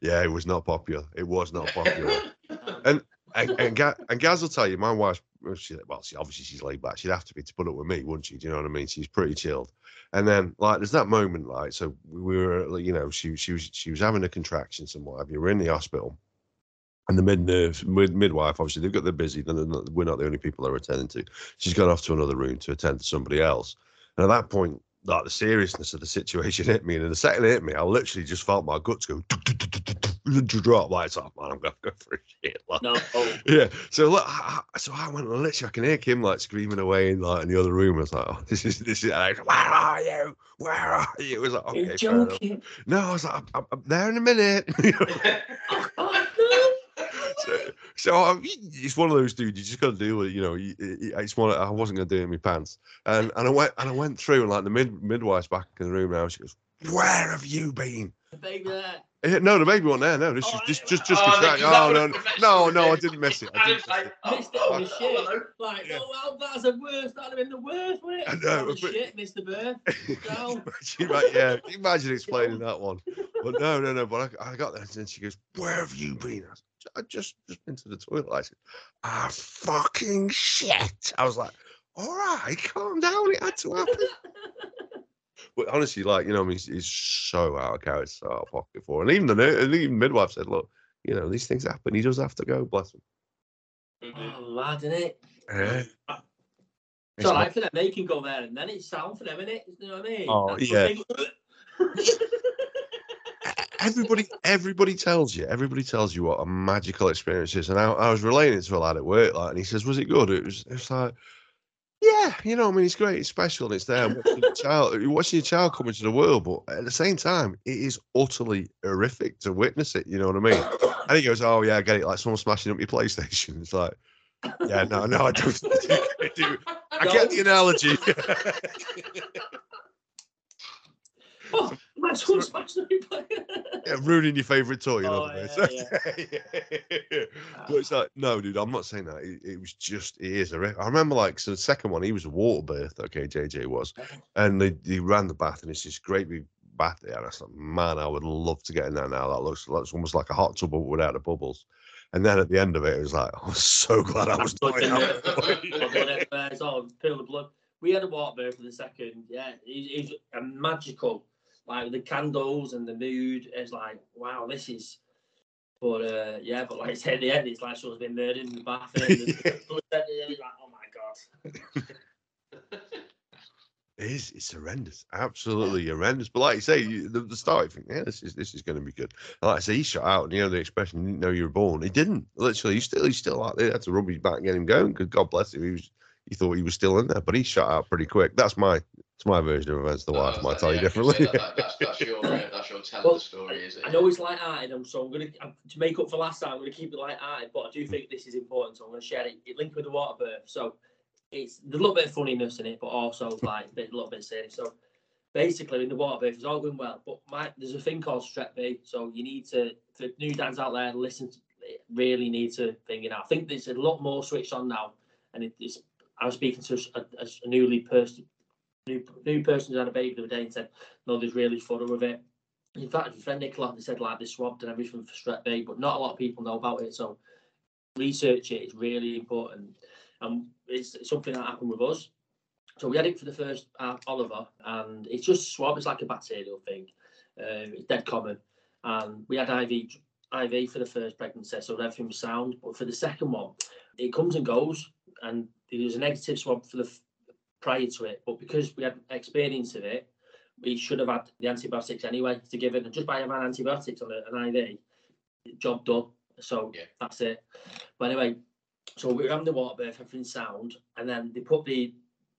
yeah, it was not popular. It was not popular. [LAUGHS] and and and, and Gaz will tell you, my wife, well, she, well, she obviously she's laid back. She'd have to be to put up with me, wouldn't she? Do you know what I mean? She's pretty chilled. And then like there's that moment, like so we were, you know, she she was she was having a contraction somewhat. You were in the hospital, and the mid nurse mid, midwife obviously they've got their busy. Then we're not the only people they're attending to. She's gone off to another room to attend to somebody else. And at that point, like the seriousness of the situation [LAUGHS] hit me, and the second it hit me, I literally just felt my guts go drop lights off, man. I'm gonna go for a [LAUGHS] shit. Like, no. Oh. [LAUGHS] Yeah. So look, I, so I went and literally I can hear Kim like screaming away in like in the other room. I was like, oh, this is this is. Like, Where are you? Where are you? It was like, okay, You're joking. No, I was like, I'm, I'm there in a minute. So, it's one of those dudes. You just got to deal with it. You know, it's one. I wasn't going to do it in my pants, and and I went and I went through, and like the mid midwife's back in the room now. She goes, "Where have you been?" The baby there. Yeah, no, the baby one there. No, this oh, is just just just. Oh, no, oh no, no, no, I didn't miss it. I didn't it. Missed it on the shit. Like, yeah. oh well, that's the worst. That'd have been the worst, wouldn't it? I know. Oh, shit, missed the birth. imagine, yeah, imagine [LAUGHS] explaining that one. But no, no, no. But I, I got there, and she goes, "Where have you been?" I, said, I just just been to the toilet. I said, "Ah, fucking shit." I was like, "All right, calm down. It had to happen." [LAUGHS] But honestly, like you know, I mean, he's, he's so out of character, so out of pocket for, and even the and even midwife said, look, you know, these things happen. He does have to go. Bless him. Oh, mad, isn't it? Yeah. It's It's all not- for them. They can go there, and then it's sound for them, isn't it? You know what I mean? Oh, That's yeah. [LAUGHS] [LAUGHS] everybody everybody tells you everybody tells you what a magical experience is. And I, I was relating it to a lad at work like and he says was it good? It was it's like yeah you know I mean it's great it's special and it's there watching your [LAUGHS] child you're watching your child come into the world but at the same time it is utterly horrific to witness it you know what I mean? And he goes oh yeah I get it like someone smashing up your PlayStation. [LAUGHS] It's like yeah no no I don't I, do, I get the analogy [LAUGHS] oh, my son smashed the yeah, ruining your favorite toy. You know Oh, I mean? yeah, [LAUGHS] ah. but it's like, no, dude, I'm not saying that. It, it was just, it is. I remember, like, so the second one, he was a water birth. Okay, JJ was, and they, they ran the bath, and it's this great big bath there. And I was like, man, I would love to get in there now. That looks, looks almost like a hot tub but without the bubbles. And then at the end of it, it was like, [LAUGHS] I was so glad I was not in out. there. Blood everywhere, it's all pool of [LAUGHS] blood. We had a water bird for the second. Yeah, he's, it's a magical. Like the candles and the mood. It's like, wow, this is. But uh, yeah, but like I said, at the end, it's like someone's been murdered in the bathroom. [LAUGHS] and blood it's like, oh my god. It is. It's horrendous. Absolutely horrendous. But like you say, you, the, the start, you think, yeah, this is this is going to be good. And like I say, he shot out, and you know the expression, you didn't know you were born. He didn't. Literally, he's still he's still out there. They had to rub his back and get him going. Because God bless him, he was he thought he was still in there, but he shut out pretty quick. That's my it's my version of events. The Oh, wife might tell you yeah, I differently. that- that- that's, that's your uh, [LAUGHS] that's your tell Well, the story, is it? I know it's light-hearted, and so I'm gonna I'm, to make up for last time. I'm gonna keep it light-hearted, but I do think this is important, so I'm gonna share it. It linked with the water birth, so it's there's a little bit of funniness in it, but also [LAUGHS] like a, bit, a little bit serious. So basically, in the water birth, it's all going well, but my, there's a thing called strep B, so you need to for new dads out there listen. To, really need to think it out. I think there's a lot more switched on now, and it, it's. I was speaking to a, a, a newly person, new new person who had a baby the other day and said, "No, there's really fun with it." In fact, my friend Nicola, they said like they swabbed and everything for strep B, but not a lot of people know about it. So research it, it is really important, and it's, it's something that happened with us. So we had it for the first uh, Oliver, and it's just swab. It's like a bacterial thing. Um, it's dead common, and we had IV IV for the first pregnancy, so everything was sound. But for the second one, it comes and goes, and there was a negative swab for the prior to it. But because we had experience of it, we should have had the antibiotics anyway to give it. And just by having antibiotics on an IV, job done. So Yeah. that's it. But anyway, so we were having the water birth, everything sound, and then they put the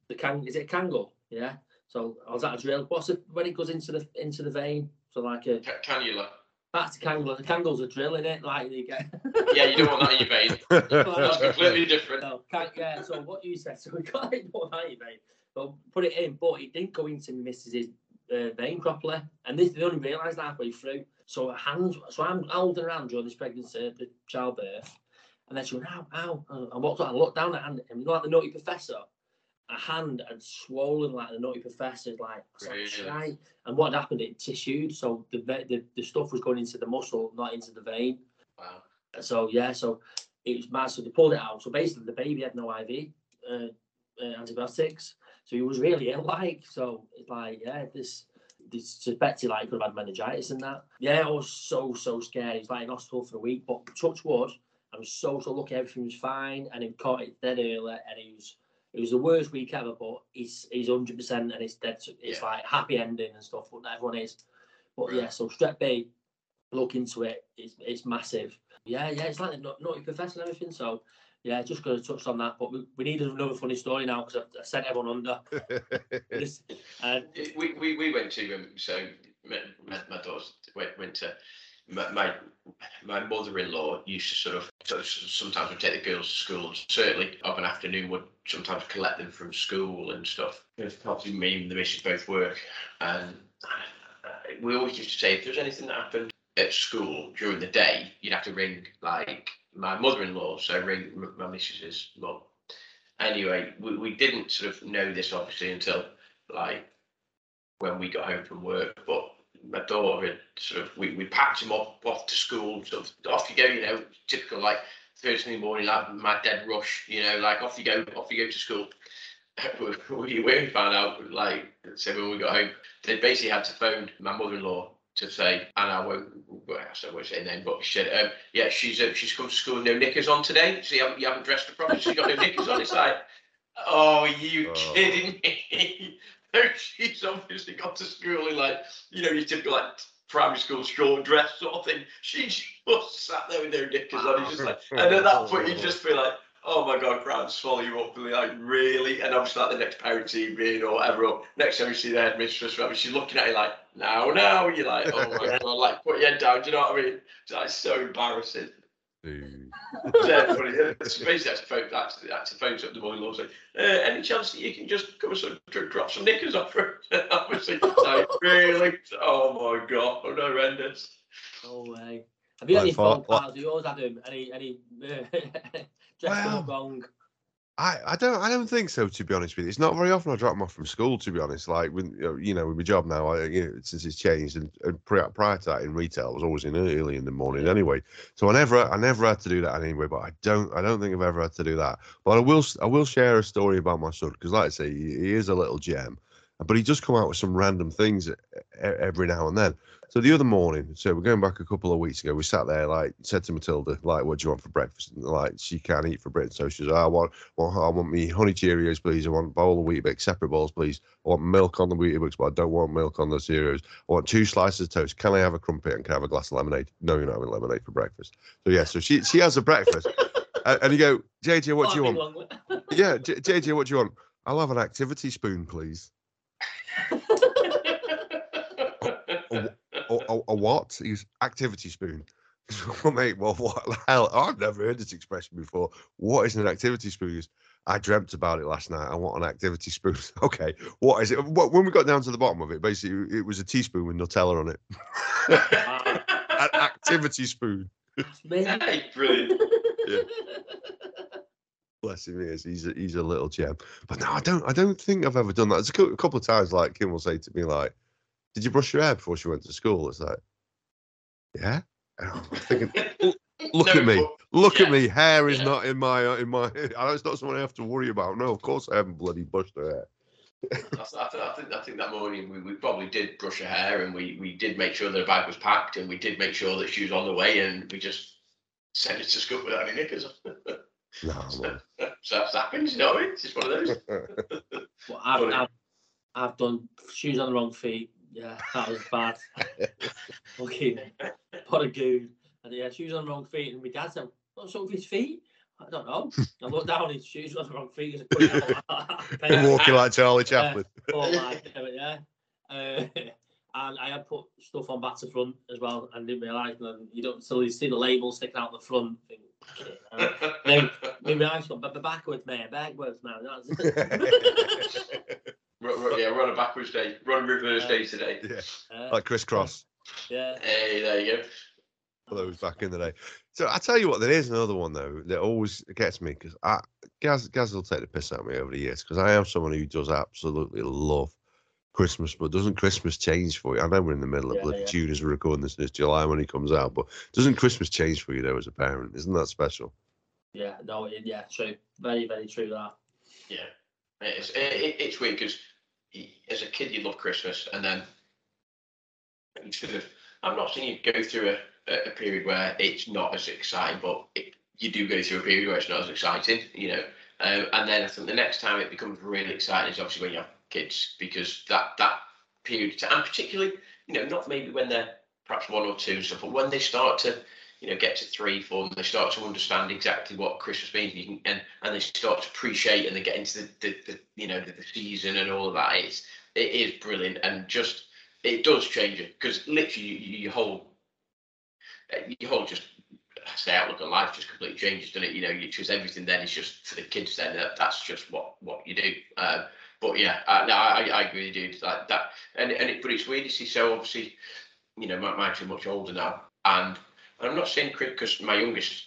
the can is it a kangle? Yeah. So I was at a drill. What's it when it goes into the into the vein? So like a Ca- Cannula. That's a kangle. The kangle's are drilling it. Like you get. Yeah, you don't want that in your vein. [LAUGHS] That's completely different. No, can't, yeah. So what you said, so we got it put that in vein, but put it in, but it didn't go into Mrs. Uh, vein properly, and this they only realised halfway through. So hands, so I'm holding around during this pregnancy, the childbirth, and then she went, ow, ow. And I walked up and looked down at her hand, and you know, like the naughty professor, a hand had swollen like the naughty professor's like, like, and what had happened, it tissued, so the, the the stuff was going into the muscle, not into the vein. Wow. So yeah, so it was mad. So they pulled it out. So basically, the baby had no IV uh, uh, antibiotics, so he was really ill. Like so, it's like yeah, this this suspected like could have had meningitis and that. Yeah, I was so so scared. He's like in hospital for a week, but touch wood, I was so so lucky. Everything was fine, and he caught it dead early, and he was. It was the worst week ever, but he's he's hundred percent and it's dead. It's Yeah. like happy ending and stuff, but not everyone is. But Right. yeah, so strep B, look into it. It's it's massive. Yeah, yeah, it's like the nut- nutty professor and everything. So, yeah, just going to touch on that. But we, we need another funny story now because I, I sent everyone under. [LAUGHS] This, uh, We, we, we went to um, so my, my, my daughter went went to my, my my mother-in-law used to sort of so sometimes would take the girls to school and certainly of an afternoon would sometimes collect them from school and stuff. Because Obviously me and the missus both work and we always used to say if there was anything that happened at school during the day you'd have to ring like my mother-in-law so ring my missus's mum. Anyway, we, we didn't sort of know this obviously until like when we got home from work, but my daughter had sort of we, we packed him off off to school, sort of off you go, you know, typical like Thursday morning, like my dead rush, you know, like off you go, off you go to school. [LAUGHS] we, we found out, like, so when we got home, they basically had to phone my mother-in-law to say, and I won't, well, I won't say her name, but she said, um, yeah, she's uh, she's come to school with no knickers on today, so you haven't, you haven't dressed her properly, she's got no knickers on. It's like, oh, are you Oh. kidding me? [LAUGHS] [LAUGHS] she's obviously got to school in like, you know, your typical like primary school short dress sort of thing. She just sat there with no knickers on. It's just like, and at that point, you just feel like, oh my god, crowd swallow you up, really, like really. And obviously, like the next parent evening or whatever, or next time you see the headmistress, whatever, she's looking at you like, now, now. You're like, oh my [LAUGHS] god, like put your head down. Do you know what I mean? It's like so embarrassing. Dude. Yeah, [LAUGHS] funny. It's basically that's phone that's that's the phones up the mother-in-law saying, uh, any chance that you can just come and sort of drop some knickers off her? [LAUGHS] Obviously, like, [LAUGHS] really? Oh my god, oh, horrendous. No way. Have you Like any phone for- like- calls? Have you always had um, any any uh, dressed Well, wrong? I, I don't I don't think so to be honest with you. It's not very often I drop them off from school to be honest. Like with you know, with my job now, I, you know, since it's changed and, and prior, prior to that in retail, I was always in early in the morning anyway. So I never I never had to do that anyway. But I don't I don't think I've ever had to do that. But I will I will share a story about my son because like I say he, he is a little gem, but he does come out with some random things every now and then. So the other morning, so we're going back a couple of weeks ago, we sat there like said to Matilda like, "What do you want for breakfast?" And like she can't eat for breakfast, so she's, "I want well, I want me honey Cheerios, please. I want a bowl of Weetabix, separate bowls, please. I want milk on the Weetabix, but I don't want milk on the Cheerios. I want two slices of toast. Can I have a crumpet and can I have a glass of lemonade? No, you're not having lemonade for breakfast. So yeah, so she she has a breakfast, [LAUGHS] and, and you go, JJ, what do you want? want? Yeah, J- JJ, what do you want? I'll have an activity spoon, please. [LAUGHS] A, a, a what? He's activity spoon. [LAUGHS] well, mate, well, what the hell? I've never heard this expression before. What is an activity spoon? He I dreamt about it last night. I want an activity spoon. [LAUGHS] okay, what is it? When we got down to the bottom of it, basically, it was a teaspoon with Nutella on it. [LAUGHS] an activity spoon. Amazing. Hey, brilliant. Bless him, he is. He's a, he's a little gem. But no, I don't. I don't think I've ever done that. It's a couple of times, like Kim will say to me, like, "Did you brush your hair before she went to school?" It's like, yeah. And I'm thinking, look No, at me, look yeah, at me. Hair is yeah. not in my uh, in my. [LAUGHS] I know It's not something I have to worry about. No, of course I haven't bloody brushed her hair. [LAUGHS] I, I, th- I think I think that morning we, we probably did brush her hair and we, we did make sure that her bag was packed and we did make sure that she was on the way and we just sent her to school without any knickers. on. No, [LAUGHS] man. so that happens, you know. what I? It's just one of those. Well, I've, Funny. I've, I've done shoes on the wrong feet. Yeah, [LAUGHS] that was bad. [LAUGHS] Fucking what a goon. And yeah, shoes on the wrong feet. And my dad said, What's wrong with his feet? I don't know. I looked down, his shoes were on the wrong feet. Been [LAUGHS] walking like Charlie Chaplin. But like, yeah. Uh, and I had put stuff on back to front as well and didn't realise. And you don't still you see the label sticking out the front. Think, "Okay, uh, no, maybe I've got b- backwards, man. Backwards, man. That's Ru- ru- yeah, run a backwards day, run a reverse day today. yeah, uh, like crisscross. yeah. Hey, there you go. for those back in the day. So I tell you what, there is another one though that always gets me because I Gaz Gaz will take the piss out of me over the years because I am someone who does absolutely love Christmas, but doesn't Christmas change for you? I know we're in the middle of Yeah, bloody yeah. June as we're recording this, and it's July when he comes out, but doesn't Christmas change for you though as a parent? Isn't that special? Yeah, no, yeah, true. Very, very true that. Yeah, it's it, it- it's weird because as a kid you love Christmas, and then you sort of. I'm not saying you go through a, a period where it's not as exciting, but it, you do go through a period where it's not as exciting, you know. Um, and then I think the next time it becomes really exciting is obviously when you have kids, because that that period, of time- and particularly, you know, not maybe when they're perhaps one or two and stuff, but when they start to you know, get to three, four, and they start to understand exactly what Christmas means, you can, and and they start to appreciate, and they get into the, the, the you know the, the season and all of that. It's it is brilliant, and just it does change it because literally you, you whole your whole just say outlook on life just completely changes, doesn't it? You know, you choose everything then is just for the kids. Then that, that's just what what you do. Um, but yeah, uh, no, I, I agree with you. Like that, and and it, but it's weird to see. So obviously, you know, my, my are much older now, and I'm not saying because my youngest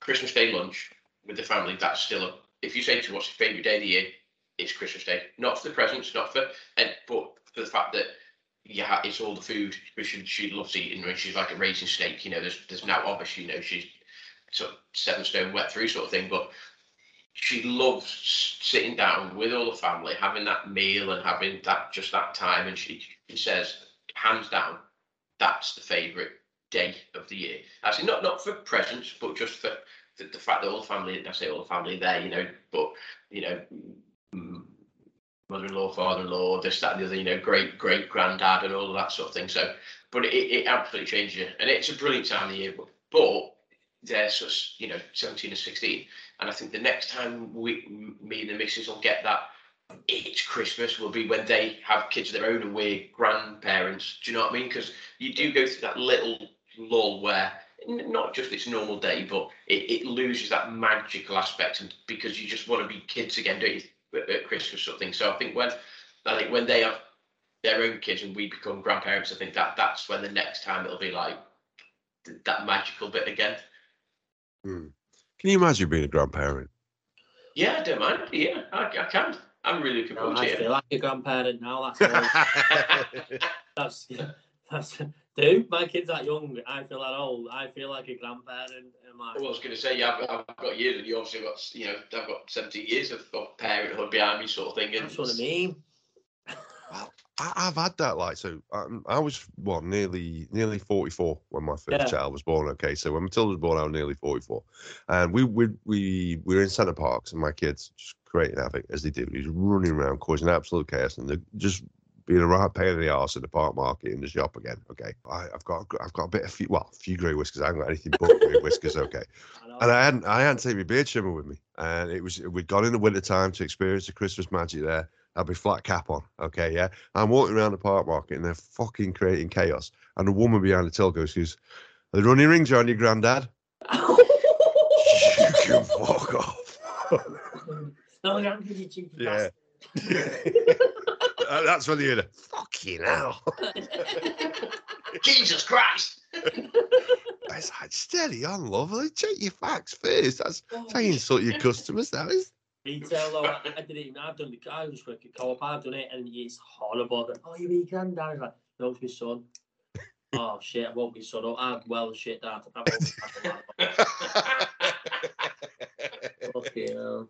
Christmas Day lunch with the family. That's still a. If you say to what's your favourite day of the year, it's Christmas Day. Not for the presents, not for, and but for the fact that yeah, it's all the food. She, she loves eating. When she's like a raisin steak, you know. There's there's now obviously you know she's sort of seven stone wet through sort of thing, but she loves sitting down with all the family, having that meal and having that just that time. And she, she says, hands down, that's the favourite day of the year. Actually, not not for presents, but just for the, the fact that all the family, I say all the family there, you know, but you know, mm, mother-in-law, father-in-law, this, that, and the other, you know, great great granddad and all of that sort of thing. So, but it, it absolutely changes you, and it's a brilliant time of the year. But, but they're such, you know, 17 and 16. And I think the next time we, me and the missus will get that, it's Christmas will be when they have kids of their own and we're grandparents. Do you know what I mean? Because you do go through that little lull where not just its normal day, but it, it loses that magical aspect, and because you just want to be kids again, don't you? At, at Christmas sort of thing. So I think when I think when they have their own kids and we become grandparents, I think that that's when the next time it'll be like that magical bit again. Hmm. Can you imagine being a grandparent? Yeah, I don't mind. Yeah, I, I can. I'm really looking forward no, to I it. I feel like a grandparent now. That's [LAUGHS] that's that's. Dude, my kid's that young. I feel that old. I feel like a grandparent. Like, well, I was going to say, yeah, I've got, I've got years, and you obviously got, you know, I've got 17 years of, of parenthood behind me, sort of thing. That's what I mean. Well, I, have had that. Like, so um, I was what nearly nearly forty four when my first yeah. child was born. Okay, so when Matilda was born, I was nearly forty four, and we we we we were in Center Parcs, and my kids just creating havoc as they do. He's running around causing absolute chaos, and they're just being a right pain in the arse in the park market in the shop again. Okay, I, have got I've got a bit of few, well, a few grey whiskers. I haven't got anything but grey whiskers. Okay, [LAUGHS] and I hadn't I hadn't taken my beard trimmer with me, and it was we'd gone in the winter time to experience the Christmas magic there I'd be flat cap on. Okay, yeah. I'm walking around the park market and they're fucking creating chaos. And a woman behind the till goes, goes Are the running rings on your granddad? [LAUGHS] [LAUGHS] you can fuck off. no, you yeah. That's when you're fucking hell. [LAUGHS] Jesus Christ. [LAUGHS] It's like steady on, lovely. Check your facts first. That's oh, how you insult your customers, that is retail though. I, I didn't even. I've done the. I just work at co-op. I've done it, and it's horrible. That, oh, you mean granddad? I was like, no, it's my son. [LAUGHS] oh shit, I won't be son up. I'm well shit dad. okay, hell.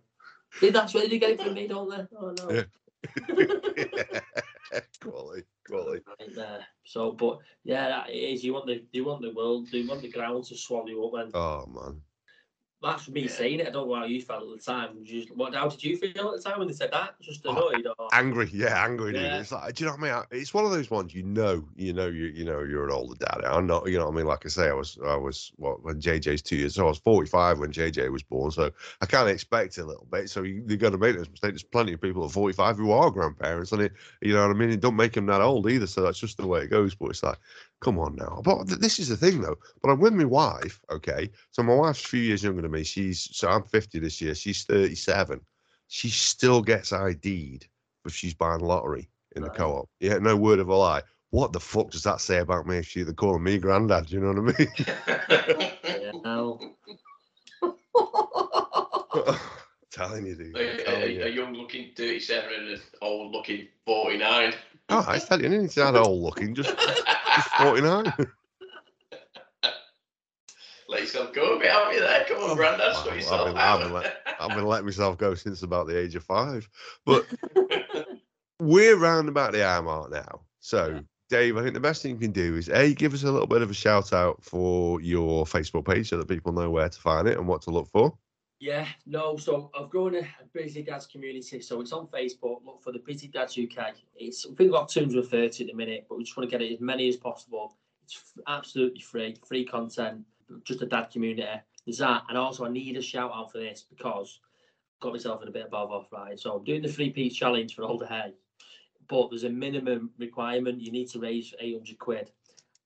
See, that's what they get it from me, don't they? Oh no. Yeah. [LAUGHS] quality, quality. Right uh, there. So, but yeah, it is. You want the you want the world, you want the ground to swallow you up, and oh man, that's me yeah. saying it. I don't know how you felt at the time. What, how did you feel at the time when they said that? Just oh, annoyed or angry? Yeah, angry. Yeah. It's like, do you know what I mean? It's one of those ones you know, you know, you you know, you're an older dad. I'm not, you know what I mean? Like I say, I was, I was, what when JJ's two years, so I was 45 when JJ was born. So I kind of expect a little bit. So you, you're going to make this mistake. There's plenty of people at 45 who are grandparents, and it, you know what I mean? It don't make them that old either. So that's just the way it goes. But it's like, Come on now. But this is the thing though. But I'm with my wife, okay? So my wife's a few years younger than me. She's so I'm 50 this year. She's 37. She still gets ID'd if she's buying lottery in right. the co-op. Yeah, no word of a lie. What the fuck does that say about me if she's the calling me granddad? You know what I mean? [LAUGHS] [LAUGHS] [LAUGHS] telling you, dude. A, a, you. a, young looking 37 and an old looking 49. Oh, I tell you, to that old looking, just, just [LAUGHS] 49. Let yourself go a bit, haven't you there? Come on, oh, Brandon, sort yourself I've been, I've, been let, I've been letting myself go since about the age of five. But [LAUGHS] we're round about the hour mark now. So, Dave, I think the best thing you can do is A, give us a little bit of a shout out for your Facebook page so that people know where to find it and what to look for. Yeah, no. So I've grown a Busy Dads community. So it's on Facebook. Look for the Busy Dads UK. It's we've got 230 at the minute, but we just want to get it as many as possible. It's absolutely free, free content, just a dad community. There's that, and also I need a shout out for this because I've got myself in a bit of bother, off right? So I'm doing the three peaks challenge for Alder Hey, but there's a minimum requirement. You need to raise 800 quid.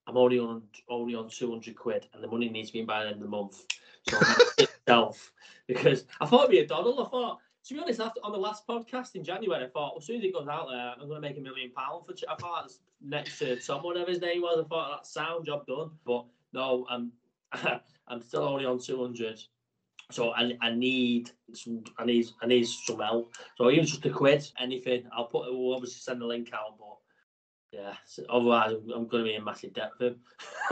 I'm only on only on 200 quid, and the money needs to be in by the end of the month. So [LAUGHS] itself [LAUGHS] because I thought it'd be a doddle. I thought, to be honest, after on the last podcast in January, I thought well, as soon as it goes out there, I'm going to make a million pounds for. I thought next to Tom, whatever his name was. I thought that sound job done, but no, I'm [LAUGHS] I'm still only on 200. So I, I need some I need I need some help. So even just a quid, anything, I'll put we'll obviously send the link out, but yeah, so otherwise I'm, going to be in massive debt for him. [LAUGHS]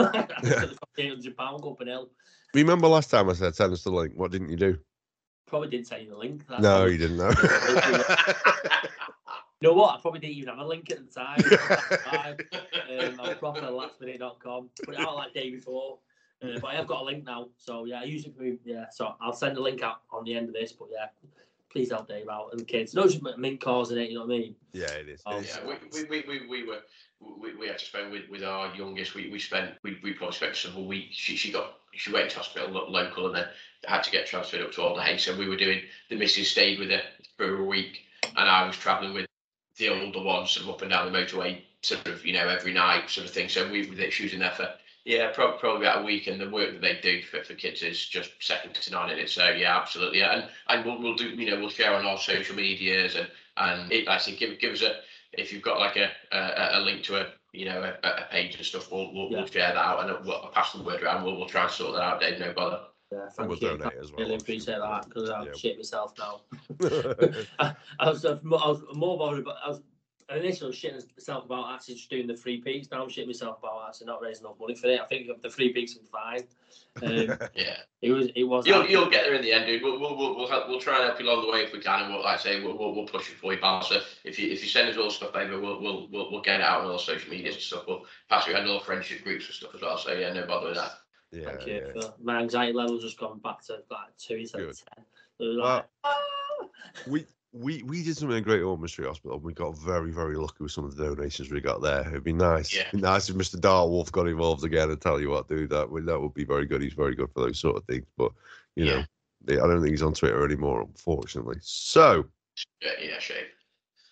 Eight hundred pound up an hill. Remember last time I said send us the link? What didn't you do? Probably didn't send you the link. that's No, all. you didn't know. [LAUGHS] You know what? I probably didn't even have a link at the time. um, I was proper lastminute.com. Put it out like day before. Uh, but I have got a link now. So yeah, I use it for. Yeah, so I'll send a link out on the end of this. But yeah, please help Dave out and the kids. No, just mint causing it. You know what I mean? yeah, it is. It's- Yeah, we, we, we, we, we were we, we had to spend with, with our youngest. We, we spent we, we probably spent several weeks. She she got she went to hospital lo- local and then had to get transferred up to Alder Hey. So we were doing the missus stayed with her for a week, and I was travelling with the older one sort of up and down the motorway, sort of you know every night sort of thing. So we were she was in there for yeah probably, probably about a week, and the work that they do for, for kids is just second to none in it. So yeah, absolutely, yeah. and and we'll, we'll do you know we'll share on our social medias and and it like I say give give us a if you've got like a a, a link to a you know a, a page and stuff, we'll we'll, Yeah. we'll share that out and we'll I'll pass the word around. We'll we'll try and sort that out, Dave. No bother. Yeah, thank we'll you. donate as well. Really appreciate that because I'm Yeah. shit myself now. I, [LAUGHS] [LAUGHS] I was I was more bothered about I was initially shitting myself about actually just doing the free peaks. Now I'm shitting myself about actually not raising enough money for it. I think the free peaks are fine. Um, [LAUGHS] Yeah. it was it was You'll, you'll get there in the end, dude. We'll, we'll, we'll, we'll, help, we'll try and help you along the way if we can, and we'll, like I say, we'll, we'll, we'll push it for you, pal. So if you if you send us all stuff over, we'll, we'll, we'll, we'll get it out on all social medias and stuff. We'll pass it around all friendship groups and stuff as well. So yeah, no bother with that. yeah, Thank you. yeah. For, my anxiety level's just gone back to like two instead of Good. ten. It Well, like, "Ah." we we we did something in Great Ormond Street Hospital. and We got very very lucky with some of the donations we got there. It'd be nice, Yeah. Be nice if Mr. Dartwolf got involved again. And tell you what, dude, that would that would be very good. He's very good for those sort of things. But you Yeah. know, I don't think he's on Twitter anymore, unfortunately. So Yeah, yeah, shame.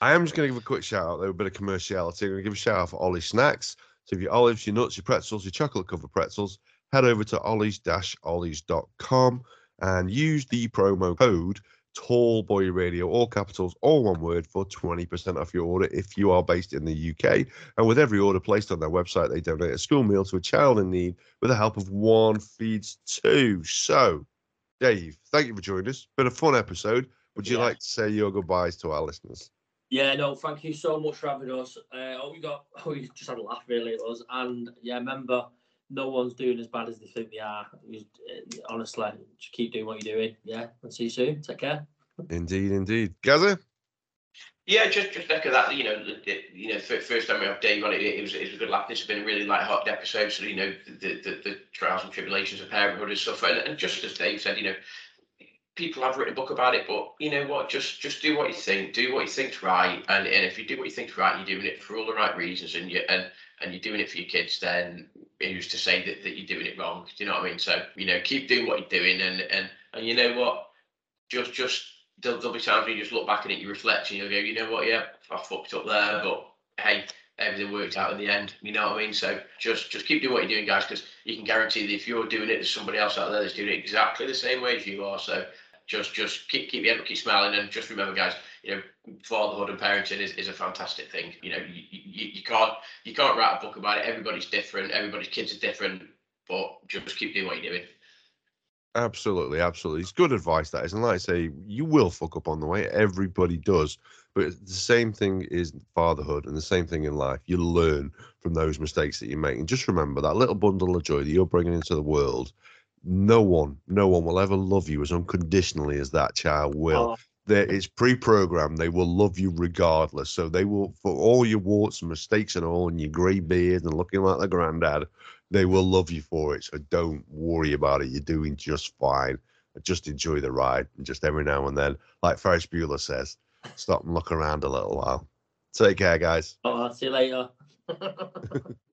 I am just going to give a quick shout out, though, a bit of commerciality. I'm going to give a shout out for Ollie Snacks. So if your olives, your nuts, your pretzels, your chocolate covered pretzels, head over to ollys-ollys.com and use the promo code Tallboy Radio, all capitals, all one word, for 20% off your order if you are based in the UK. And with every order placed on their website, they donate a school meal to a child in need with the help of One Feeds Two. So, Dave, thank you for joining us. Been a fun episode. Would you Yeah. like to say your goodbyes to our listeners? Yeah, no, thank you so much for having us. Uh, oh, we got, oh, [LAUGHS] we just had a laugh really at us, and yeah, remember, no one's doing as bad as they think they are. You, uh, honestly, just keep doing what you're doing. Yeah, and see you soon. Take care. Indeed, indeed. Gaza? Yeah, just just echo that. You know, the, the- you know, first time we have Dave on it, it was it was a good laugh. This has been a really light-hearted episode. So you know, the the, the trials and tribulations of parenthood and stuff. And, and just as Dave said, you know, people have written a book about it, but you know what? Just just do what you think. Do what you think's right. And and if you do what you think's right, you're doing it for all the right reasons, and you and and you're doing it for your kids. Then who's to say that, that you're doing it wrong? Do you know what I mean? So you know, keep doing what you're doing, and and and you know what? Just just there'll, there'll be times when you just look back and it, you reflect, and you'll go, you know what? Yeah, I fucked up there, but hey, everything worked out in the end. You know what I mean? So just just keep doing what you're doing, guys, because you can guarantee that if you're doing it, there's somebody else out there that's doing it exactly the same way as you are. So just just keep keep your head keep smiling, and just remember, guys, you know, fatherhood and parenting is, is a fantastic thing. You know, you, you, you can't you can't write a book about it. Everybody's different. Everybody's kids are different. But just keep doing what you're doing. Absolutely, absolutely. It's good advice, that is. And like I say, you will fuck up on the way. Everybody does. But the same thing is fatherhood and the same thing in life. You learn from those mistakes that you make. And just remember that little bundle of joy that you're bringing into the world, no one, no one will ever love you as unconditionally as that child will. Oh, It's pre-programmed. They will love you regardless. So they will, for all your warts and mistakes and all, and your grey beard and looking like the granddad, they will love you for it. So don't worry about it. You're doing just fine. Just enjoy the ride, and just every now and then, like Ferris Bueller says, stop and look around a little while. Take care, guys. oh, see you later. [LAUGHS]